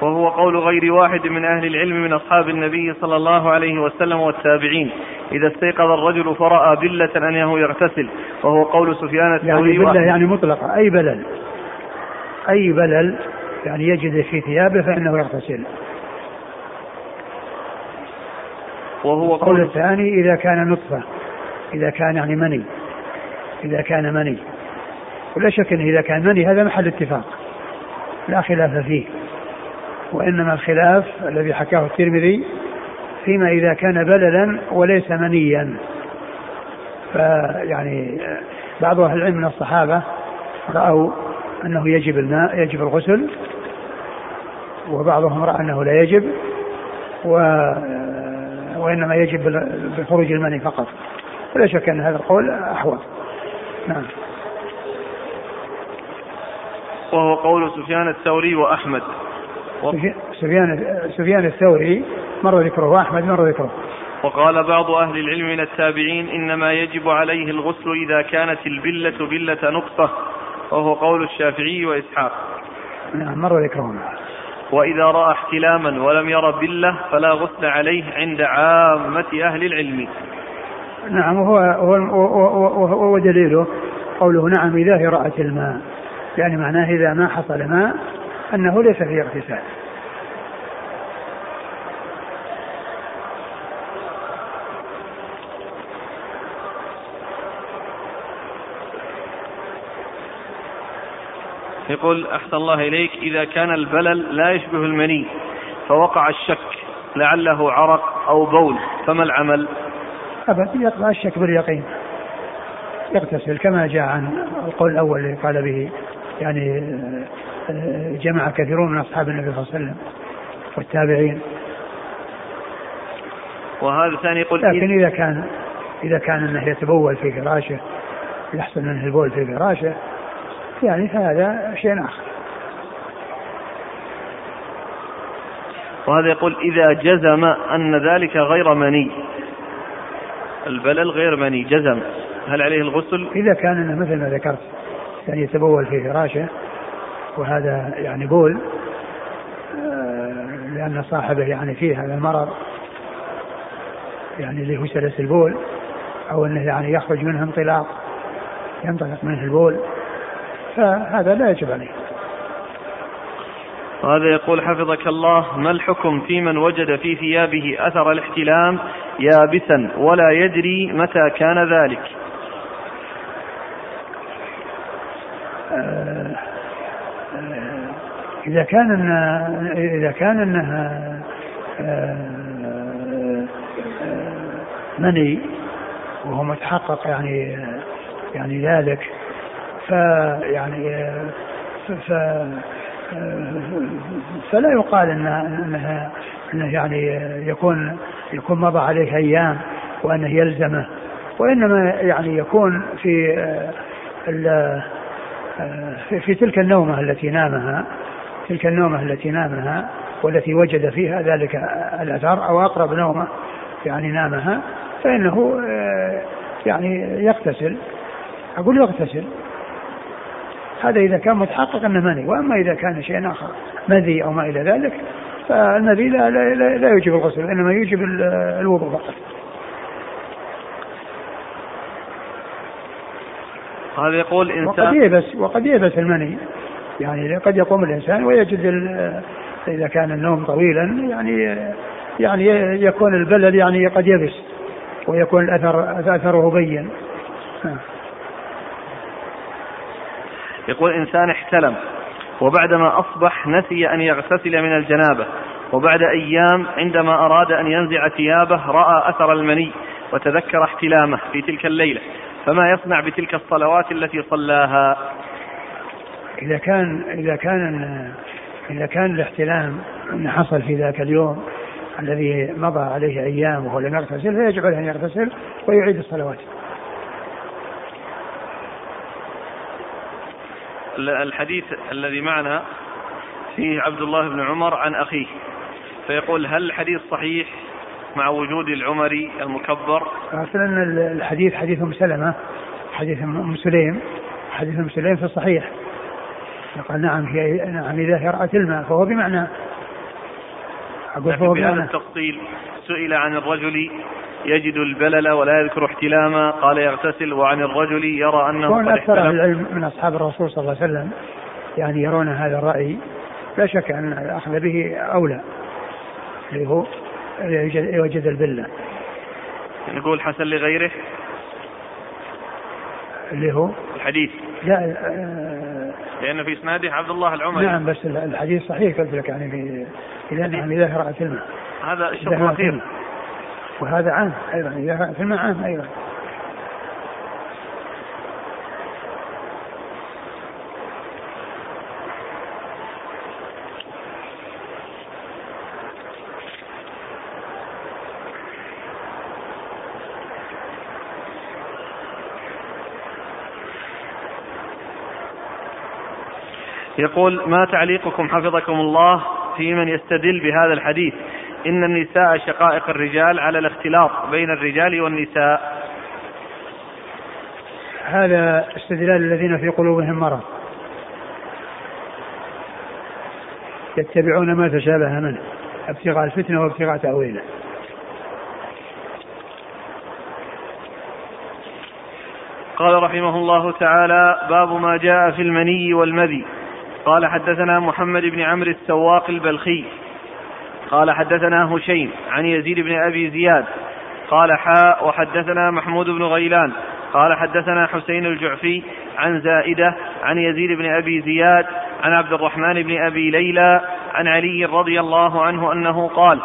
وهو قول غير واحد من أهل العلم من أصحاب النبي صلى الله عليه وسلم والتابعين. إذا استيقظ الرجل فرأى بلة أنه يغتسل وهو قول سفيان الثوري يعني بلة يعني مطلقة أي بلل؟ أي بلل يعني يجد في ثيابه فإنه يغتسل. وهو قول الثاني إذا كان نطفة إذا كان يعني مني إذا كان مني. ولا شك أنه إذا كان مني هذا محل اتفاق لا خلاف فيه. وإنما الخلاف الذي حكاه الترمذي فيما إذا كان بللا وليس منيا. فيعني بعض أهل العلم من الصحابة رأوا أنه يجب الماء يجب الغسل وبعضهم رأى أنه لا يجب. و وإنما يجب بخروج المني فقط. ولا شك أن هذا القول أحوط. نعم. وهو قول سفيان الثوري وأحمد. سفيان سفيان الثوري مر ذكره وأحمد مر ذكره. وقال بعض أهل العلم من التابعين إنما يجب عليه الغسل إذا كانت البلة بلة نقطة وهو قول الشافعي وإسحاق. نعم مر ذكرهم وإذا رأى احتلاما ولم ير بلة فلا غسل عليه عند عامة أهل العلم. نعم وهو هو ودليله قوله نعم إذا رأت الماء. يعني معناه إذا ما حصل ماء أنه ليس فيه اغتسال. يقول أحسن الله إليك إذا كان البلل لا يشبه المني فوقع الشك لعله عرق أو بول فما العمل؟ أبدا يقع الشك باليقين يغتسل كما جاء عن القول الأول اللي قال به يعني آه، جمع كثيرون من أصحاب النبي صلى الله عليه وسلم والتابعين. وهذا الثاني يقول لكن إذا كان إذا كان أنه يتبول في فراشه يحصل منه البول في فراشه يعني فهذا شيء آخر. وهذا يقول إذا جزم أن ذلك غير مني. البلل غير مني جزم. هل عليه الغسل؟ إذا كان مثل ما ذكرت يعني يتبول في فراشه وهذا يعني بول آه، لأن صاحبه يعني فيه هذا المرض يعني اللي هو سلس البول أو أنه يعني يخرج منه انطلاق ينطلق منه البول. فهذا لا يجب عليه. وهذا يقول حفظك الله ما الحكم في من وجد في ثيابه أثر الاحتلام يابسا ولا يدري متى كان ذلك؟ آه، آه، إذا كان إذا كان أنها آه، مني وهو متحقق يعني يعني ذلك فيعني ف فلا يقال إن إنها إنه يعني يكون يكون مضى عليه أيام وأنه يلزمه وإنما يعني يكون في في, في تلك النومة التي نامها تلك النومة التي نامها والتي وجد فيها ذلك الأثر أو أقرب نومة يعني نامها فإنه يعني يغتسل. أقول يغتسل. هذا إذا كان متحقق أنه مني وأما إذا كان شيء آخر مذي أو ما إلى ذلك فالمذي لا, لا, لا, لا يوجب الغسل إنما يوجب الوضوء فقط هذا يقول إنسان وقد يبس وقد يبس المني يعني قد يقوم الإنسان ويجد إذا كان النوم طويلا يعني يعني يكون البلد يعني قد يبس ويكون الأثر أثره بين. يقول إنسان احتلم وبعدما أصبح نسي أن يغتسل من الجنابة وبعد أيام عندما أراد أن ينزع ثيابه رأى أثر المني وتذكر احتلامه في تلك الليلة. فما يصنع بتلك الصلوات التي صلاها؟ إذا كان إذا كان إذا كان الاحتلام أن حصل في ذاك اليوم الذي مضى عليه أيام وهو لم يغتسل فيجب عليه أن يغتسل ويعيد الصلوات. الحديث الذي معنا فيه عبد الله بن عمر عن أخيه. فيقول هل الحديث صحيح مع وجود العمري المكبر؟ أصلا الحديث حديث أم سلمة حديث أم سليم حديث أم سليم في الصحيح قال نعم هي نعم إذا هي رأت الماء فهو بمعنى أقول فهو بمعنى. التفصيل سئل عن الرجل يجد البلل ولا يذكر احتلاما. قال يغتسل وعن الرجل يرى أنه كون أكثر أهل العلم من أصحاب الرسول صلى الله عليه وسلم يعني يرون هذا الرأي لا شك أن الأخذ به أولى اللي هو يوجد البلة. نقول حسن لغيره. اللي هو؟ الحديث. لا آه لأن في إسناده عبد الله العمري. نعم بس الحديث صحيح قلت لك يعني في إذا نعم إذا قرأت الماء هذا الشرط الأخير وهذا عام أيضا في الماء عام أيضا. يقول ما تعليقكم حفظكم الله في من يستدل بهذا الحديث؟ إن النساء شقائق الرجال على الاختلاط بين الرجال والنساء. هذا استدلال الذين في قلوبهم مرض. يتبعون ما تشابه منه ابتغاء الفتنة وابتغاء تأويله. قال رحمه الله تعالى باب ما جاء في المني والمذي. قال حدثنا محمد بن عمرو السواق البلخي. قال حدثنا هشيم عن يزيد بن أبي زياد قال حاء وحدثنا محمود بن غيلان قال حدثنا حسين الجعفي عن زائدة عن يزيد بن أبي زياد عن عبد الرحمن بن أبي ليلى عن علي رضي الله عنه أنه قال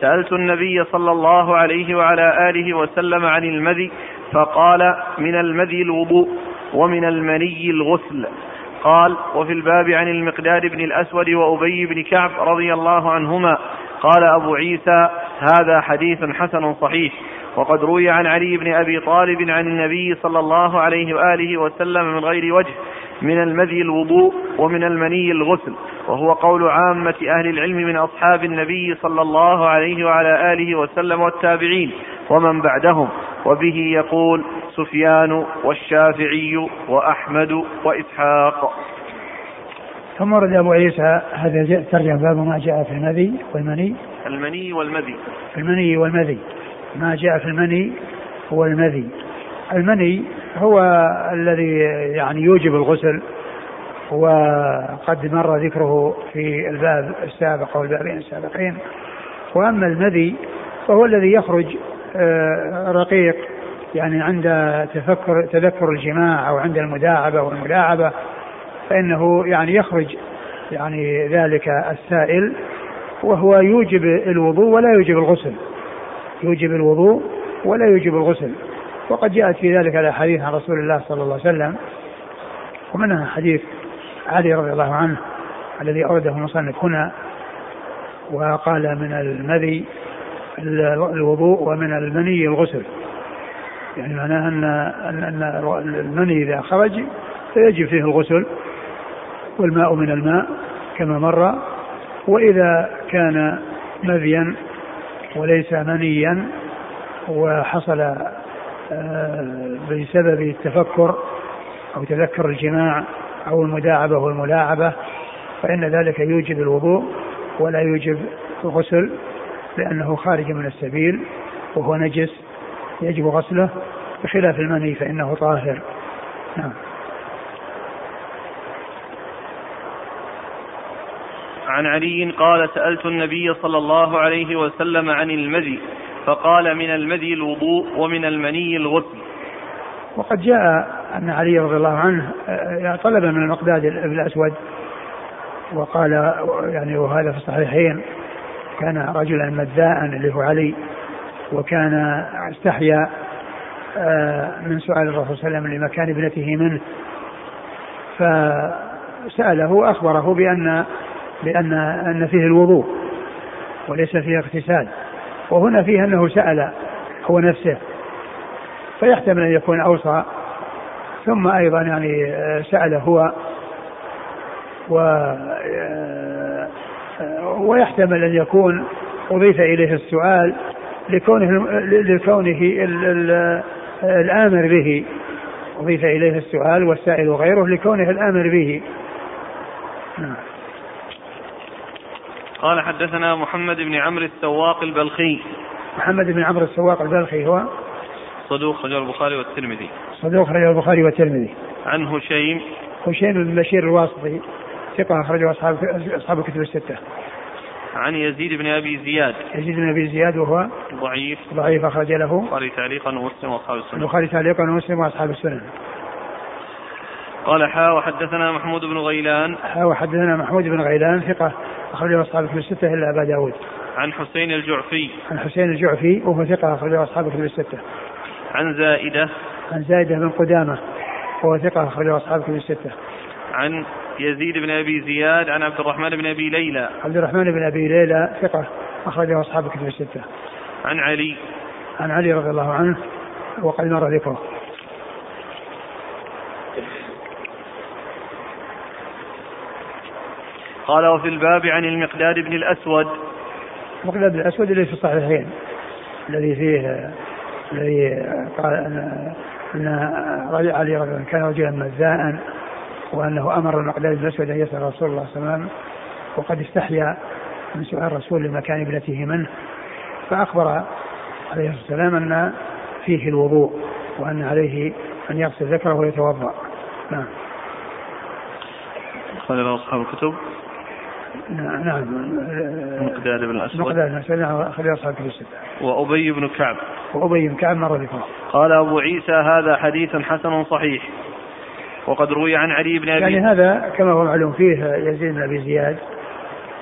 سألت النبي صلى الله عليه وعلى آله وسلم عن المذي فقال من المذي الوضوء ومن المني الغسل. قال وفي الباب عن المقداد بن الأسود وأبي بن كعب رضي الله عنهما قال أبو عيسى هذا حديث حسن صحيح وقد روي عن علي بن أبي طالب عن النبي صلى الله عليه وآله وسلم من غير وجه من المذي الوضوء ومن المني الغسل وهو قول عامة أهل العلم من أصحاب النبي صلى الله عليه وعلى آله وسلم والتابعين ومن بعدهم وبه يقول سفيان والشافعي وأحمد وإسحاق. ثم ورد أبو عيسى هذا ترجم باب ما جاء في المذي والمني. المني والمذي. المني والمذي. ما جاء في المني والمذي المني هو الذي يعني يوجب الغسل وقد مر ذكره في الباب السابق أو البابين السابقين. وأما المذي فهو الذي يخرج آه، رقيق يعني عند تفكر تذكر الجماع أو عند المداعبة والملاعبة. فإنه يعني يخرج يعني ذلك السائل وهو يوجب الوضوء ولا يوجب الغسل. يوجب الوضوء ولا يوجب الغسل. وقد جاءت في ذلك الأحاديث عن رسول الله صلى الله عليه وسلم ومنها حديث علي رضي الله عنه الذي أورده المصنف هنا وقال من المذي الوضوء ومن المني الغسل. يعني معناها ان أن المني إذا خرج فيجب فيه الغسل. والماء من الماء كما مر وإذا كان مذيا وليس منيا وحصل آه، بسبب التفكر أو تذكر الجماع أو المداعبة والملاعبة فإن ذلك يوجب الوضوء ولا يوجب الغسل لأنه خارج من السبيل وهو نجس يجب غسله بخلاف المني فإنه طاهر. نعم. عن علي قال سألت النبي صلى الله عليه وسلم عن المذي فقال من المذي الوضوء ومن المني الغسل. وقد جاء أن علي رضي الله عنه آه، طلب من المقداد الأسود وقال يعني وهذا في الصحيحين كان رجلا مذاء اللي هو علي وكان استحيا آه، من سؤال الرسول صلى الله عليه وسلم لمكان ابنته منه فسأله وأخبره بأن بأن أن فيه الوضوء وليس فيه اغتسال. وهنا فيه أنه سأل هو نفسه فيحتمل أن يكون أوصى ثم أيضا يعني آه، سأل هو و آه، ويحتمل أن يكون أضيف إليه السؤال لكونه لكونه الآمر به. أضيف إليه السؤال والسائل غيره لكونه الآمر به. نعم. قال حدثنا محمد بن عمرو السواق البلخي. محمد بن عمرو السواق البلخي هو صدوق رجل البخاري والترمذي. صدوق رجل البخاري والترمذي. عن هشيم. هشيم بن بشير الواسطي ثقة أخرجه أصحاب أصحاب الكتب الستة. عن يزيد بن أبي زياد. يزيد بن أبي زياد وهو ضعيف. ضعيف أخرج له البخاري تعليقا ومسلم وأصحاب السنن البخاري تعليقا ومسلم وأصحاب السنن قال حا وحدثنا محمود بن غيلان. حا وحدثنا محمود بن غيلان ثقة أخرجه أصحاب في الستة إلا أبا داود. عن حسين الجعفي. عن حسين الجعفي وهو ثقة أخرجه أصحاب كتب الستة. عن زائدة. عن زائدة بن قدامة وهو ثقة أخرجه أصحاب كتب الستة. عن يزيد بن أبي زياد عن عبد الرحمن بن أبي ليلى. عبد الرحمن بن أبي ليلى ثقة أخرجه أصحاب كتب الستة. عن علي. عن علي رضي الله عنه وقد مر ذكره. قال وفي الباب عن المقداد بن الأسود. المقداد بن الأسود الذي في الصحيحين. الذي فيه الذي قال أن أن علي رضي الله كان رجلا مزاء وأنه أمر المقداد بن الأسود أن يسأل رسول الله صلى الله عليه وسلم وقد استحيا من سؤال الرسول لمكان ابنته منه فأخبر عليه الصلاة والسلام أن فيه الوضوء وأن عليه أن يغسل ذكره ويتوضأ. نعم. قال له أصحاب الكتب. نعم مقداد بن الأسود. مقداد بن الأسود نعم أخرج أصحاب كتب الستة. وأبي بن كعب. وأبي بن كعب مر ذكره قال أبو عيسى هذا حديث حسن صحيح. وقد روي عن علي بن أبي يعني هذا كما هو معلوم فيه يزيد بن أبي زياد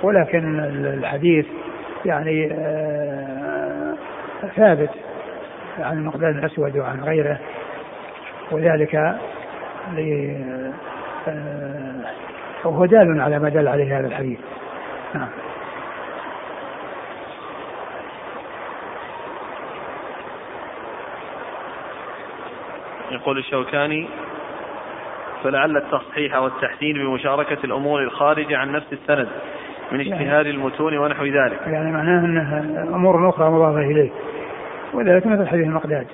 ولكن الحديث يعني آه، ثابت عن المقداد الأسود وعن غيره. وذلك وهو دال على ما دل عليه هذا الحديث. نعم. يقول الشوكاني فلعل التصحيح والتحسين بمشاركة الأمور الخارجة عن نفس السند من يعني اجتهاد المتون ونحو ذلك. يعني معناه أنها أمور أخرى مضافة إليه. وذلك مثل حديث المقداد.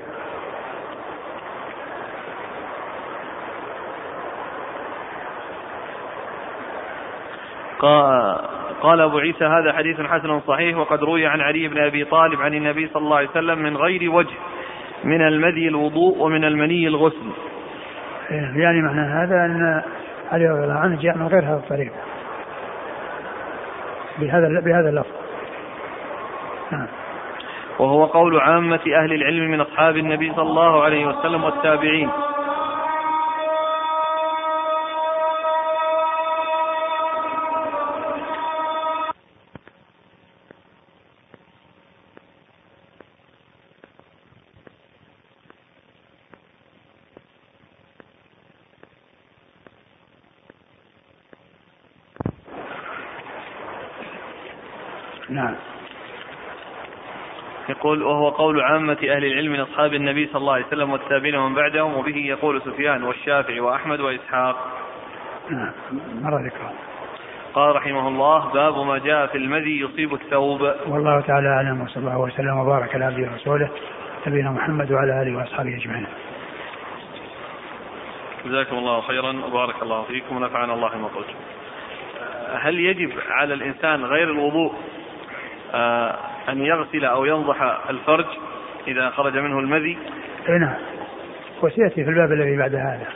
قال أبو عيسى هذا حديث حسن صحيح وقد روي عن علي بن أبي طالب عن النبي صلى الله عليه وسلم من غير وجه من المذي الوضوء ومن المني الغسل. يعني معنى هذا أن علي رضي الله عنه جاء من غير هذا الطريق. بهذا بهذا اللفظ. نعم. وهو قول عامة أهل العلم من أصحاب النبي صلى الله عليه وسلم والتابعين. يقول وهو قول عامة أهل العلم من أصحاب النبي صلى الله عليه وسلم والتابعين ومن بعدهم وبه يقول سفيان والشافعي وأحمد وإسحاق. نعم مر ذكره قال رحمه الله باب ما جاء في المذي يصيب الثوب. والله تعالى أعلم وصلى الله وسلم وبارك على عبده ورسوله نبينا محمد وعلى آله وأصحابه أجمعين. جزاكم الله خيرا وبارك الله فيكم ونفعنا الله بما قلتم هل يجب على الإنسان غير الوضوء؟ آه، أن يغسل أو ينضح الفرج إذا خرج منه المذي؟ اي نعم. وسيأتي في الباب الذي بعد هذا.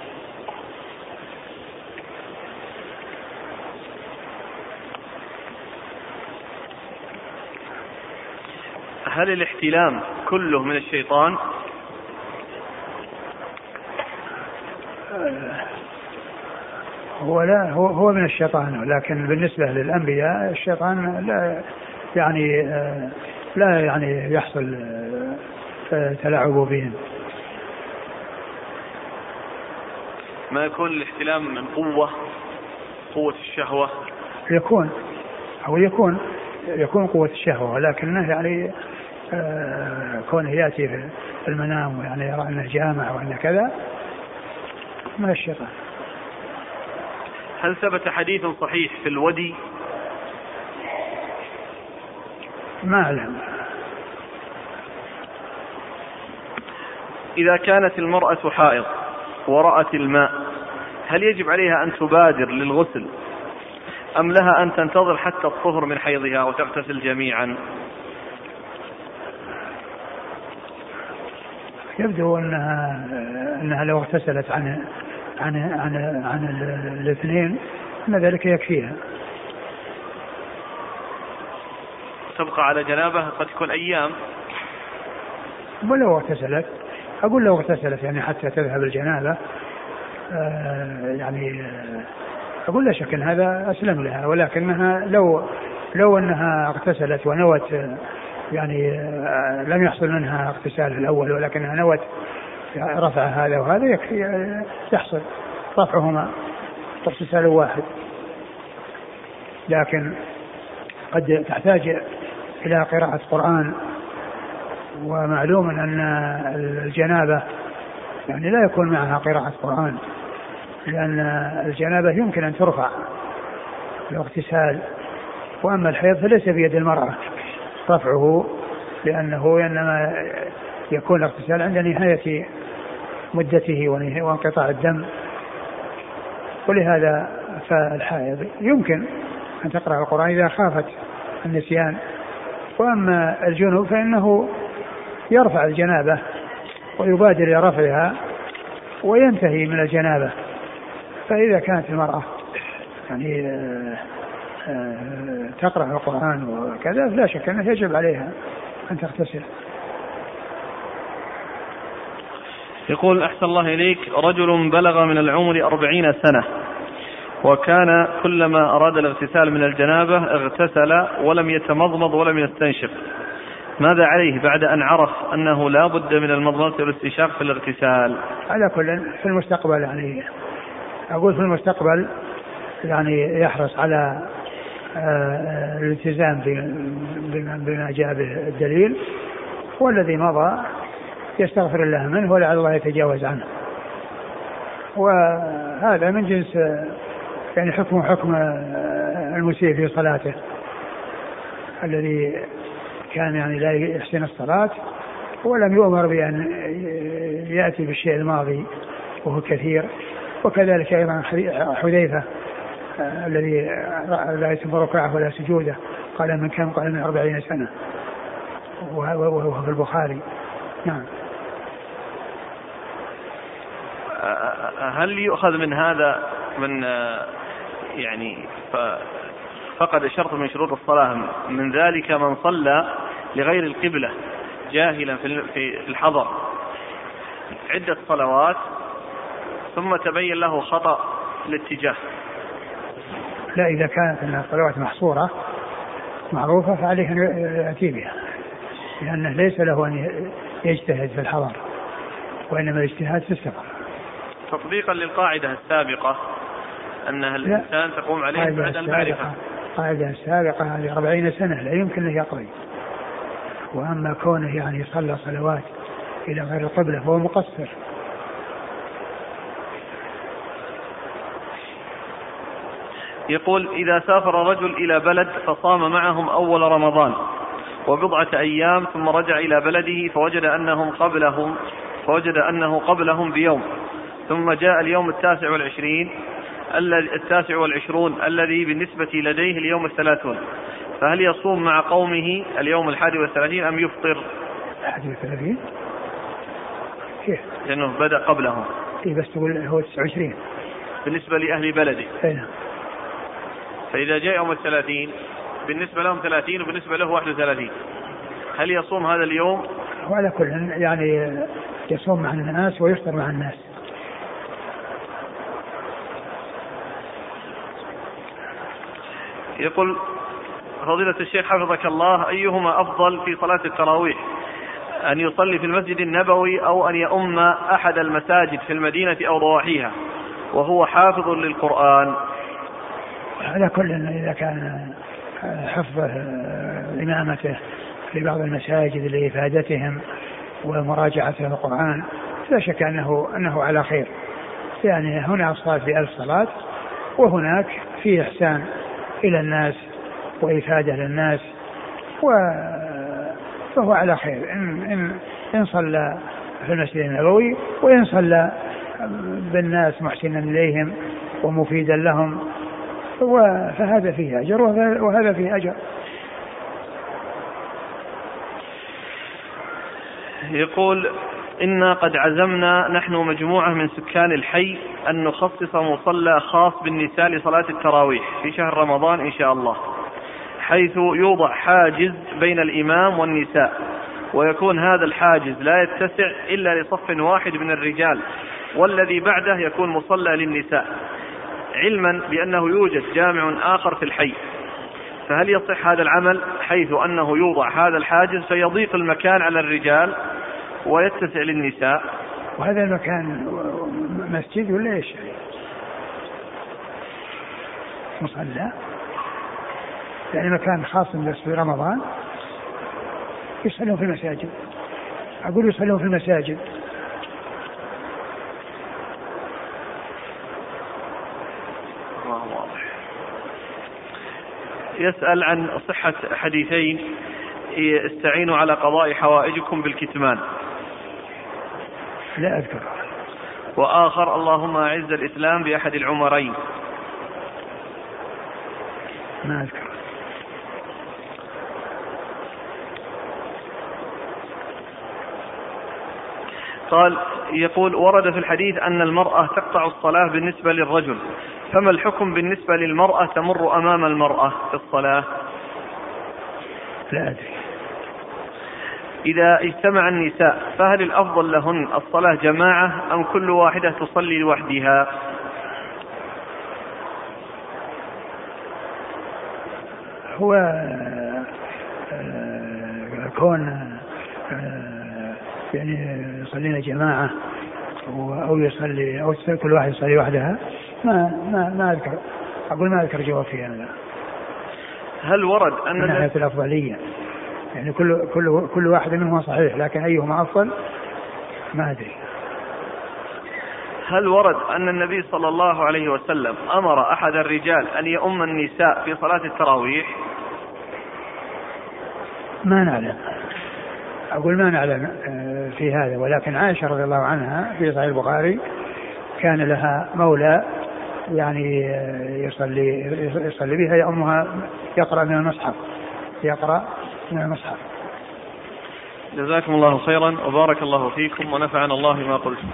هل الاحتلام كله من الشيطان؟ هو لا هو هو من الشيطان لكن بالنسبة للأنبياء الشيطان لا يعني آه، لا يعني يحصل آه، تلاعب بهم. ما يكون الاحتلام من قوة قوة الشهوة؟ يكون أو يكون يكون قوة الشهوة ولكنه يعني آه، كونه يأتي في المنام ويعني يرى أنه جامع وأنه كذا من الشيطان. هل ثبت حديث صحيح في الودي؟ ما أعلم. إذا كانت المرأة حائض ورأت الماء هل يجب عليها أن تبادر للغسل؟ أم لها أن تنتظر حتى الطهر من حيضها وتغتسل جميعا؟ يبدو انها أنها لو اغتسلت عن عن عن عن الاثنين أن ذلك يكفيها. تبقى على جنابه قد تكون أيام. ولو اغتسلت. أقول لو اغتسلت يعني حتى تذهب الجنابه آه يعني آه أقول لا شك إن هذا أسلم لها. ولكنها لو لو أنها اغتسلت ونوت يعني آه، لم يحصل منها اغتسال الأول ولكنها نوت رفع هذا وهذا يكفي آه، يحصل رفعهما اغتسال واحد. لكن قد تحتاج إلى قراءة قرآن ومعلوم أن الجنابة يعني لا يكون معها قراءة قرآن لأن الجنابة يمكن أن ترفع الاغتسال وأما الحيض فليس بيد المرأة رفعه لأنه إنما يكون الاغتسال عند نهاية مدته وانقطاع الدم. ولهذا فالحائض يمكن أن تقرأ القرآن إذا خافت النسيان. وأما الجنوب فإنه يرفع الجنابة ويبادر إلى رفعها وينتهي من الجنابة. فإذا كانت المرأة يعني آه، آه، تقرأ القرآن وكذا لا شك أنه يجب عليها أن تغتسل. يقول أحسن الله إليك رجل بلغ من العمر أربعين سنة. وكان كلما أراد الاغتسال من الجنابة اغتسل ولم يتمضمض ولم يستنشق. ماذا عليه بعد أن عرف أنه لا بد من المضمضة والاستنشاق في الاغتسال؟ على كل في المستقبل يعني. أقول في المستقبل يعني يحرص على آه، الالتزام بما جاء به الدليل. والذي مضى يستغفر الله منه ولعل الله يتجاوز عنه. وهذا من جنس يعني حكم حكم المسيء في صلاته. الذي كان يعني لا يحسن الصلاة ولم يؤمر بأن يأتي بالشيء الماضي وهو كثير. وكذلك أيضا حذيفة الذي لا يتم ركعه ولا سجوده قال من كان قال من أربعين سنة. وهو في البخاري. نعم. هل يؤخذ من هذا من يعني فقد شرط من شروط الصلاة. من ذلك من صلى لغير القبلة جاهلا في الحضر عدة صلوات ثم تبين له خطأ الاتجاه. لا إذا كانت الصلوات محصورة معروفة فعليه أن يأتي بها لأنه ليس له أن يجتهد في الحضر وإنما الاجتهاد في السفر. تطبيقا للقاعدة السابقة أنها الإنسان تقوم عليه بعد المعرفة. القاعدة السابقة هذه أربعين سنة لا يمكن أن يقضي. وأما كونه يعني صلى صلوات إلى غير القبلة فهو مقصر. يقول إذا سافر رجل إلى بلد فصام معهم أول رمضان وبضعة أيام ثم رجع إلى بلده فوجد أنهم قبلهم فوجد أنه قبلهم بيوم. ثم جاء اليوم التاسع والعشرين التاسع والعشرون الذي بالنسبة لديه اليوم الثلاثون. فهل يصوم مع قومه اليوم الحادي والثلاثين أم يفطر؟ الحادي والثلاثين؟ كيف؟ لأنه بدأ قبلهم. إيه بس تقول هو 29 بالنسبة لأهل بلده. أي نعم. فإذا جاء يوم الثلاثين بالنسبة لهم ثلاثين وبالنسبة له واحد وثلاثين. هل يصوم هذا اليوم؟ وعلى كل يعني يصوم مع الناس ويفطر مع الناس. يقول فضيلة الشيخ حفظك الله أيهما أفضل في صلاة التراويح؟ أن يصلي في المسجد النبوي أو أن يؤم أحد المساجد في المدينة أو ضواحيها وهو حافظ للقرآن؟ على كل إذا كان حفظه إمامته في بعض المساجد لإفادتهم ومراجعة القرآن لا شك أنه أنه على خير. يعني هنا الصلاة بألف صلاة وهناك في إحسان إلى الناس وإفادة للناس و فهو على خير. إن, إن, إن صلى في المسجد النبوي وإن صلى بالناس محسنا إليهم ومفيدا لهم. فهذا فيه أجر وهذا فيه أجر. يقول إنا قد عزمنا نحن مجموعة من سكان الحي أن نخصص مصلى خاص بالنساء لصلاة التراويح في شهر رمضان إن شاء الله حيث يوضع حاجز بين الإمام والنساء ويكون هذا الحاجز لا يتسع إلا لصف واحد من الرجال والذي بعده يكون مصلى للنساء علما بأنه يوجد جامع آخر في الحي فهل يصح هذا العمل؟ حيث أنه يوضع هذا الحاجز فيضيق المكان على الرجال ويتسع للنساء. وهذا المكان مسجد ولا إيش؟ مصلى. يعني مكان خاص بس في رمضان. يصلون في المساجد. أقول يصلون في المساجد. يسأل عن صحة حديثين. استعينوا على قضاء حوائجكم بالكتمان. لا أذكر. وآخر اللهم أعز الإسلام بأحد العمرين. ما أذكر. قال يقول ورد في الحديث أن المرأة تقطع الصلاة بالنسبة للرجل. فما الحكم بالنسبة للمرأة تمر أمام المرأة في الصلاة؟ لا أدري. إذا اجتمع النساء فهل الأفضل لهن الصلاة جماعة أم كل واحدة تصلي لوحدها؟ هو آه، كون آه، يعني يصلينا جماعة أو يصلي أو كل واحد يصلي وحدها ما ما ما أذكر أقول ما أذكر جواب في هذا. هل ورد أن من ناحية الأفضلية. يعني كل كل كل واحد منهما صحيح لكن أيهما أفضل؟ ما أدري. هل ورد أن النبي صلى الله عليه وسلم أمر أحد الرجال أن يؤم النساء في صلاة التراويح؟ ما نعلم. أقول ما نعلم آه، في هذا ولكن عائشة رضي الله عنها في صحيح البخاري كان لها مولى يعني آه، يصلي يصلي بها يأمها يقرأ من المصحف يقرأ من المصحف جزاكم الله خيرا وبارك الله فيكم ونفعنا الله ما قلتم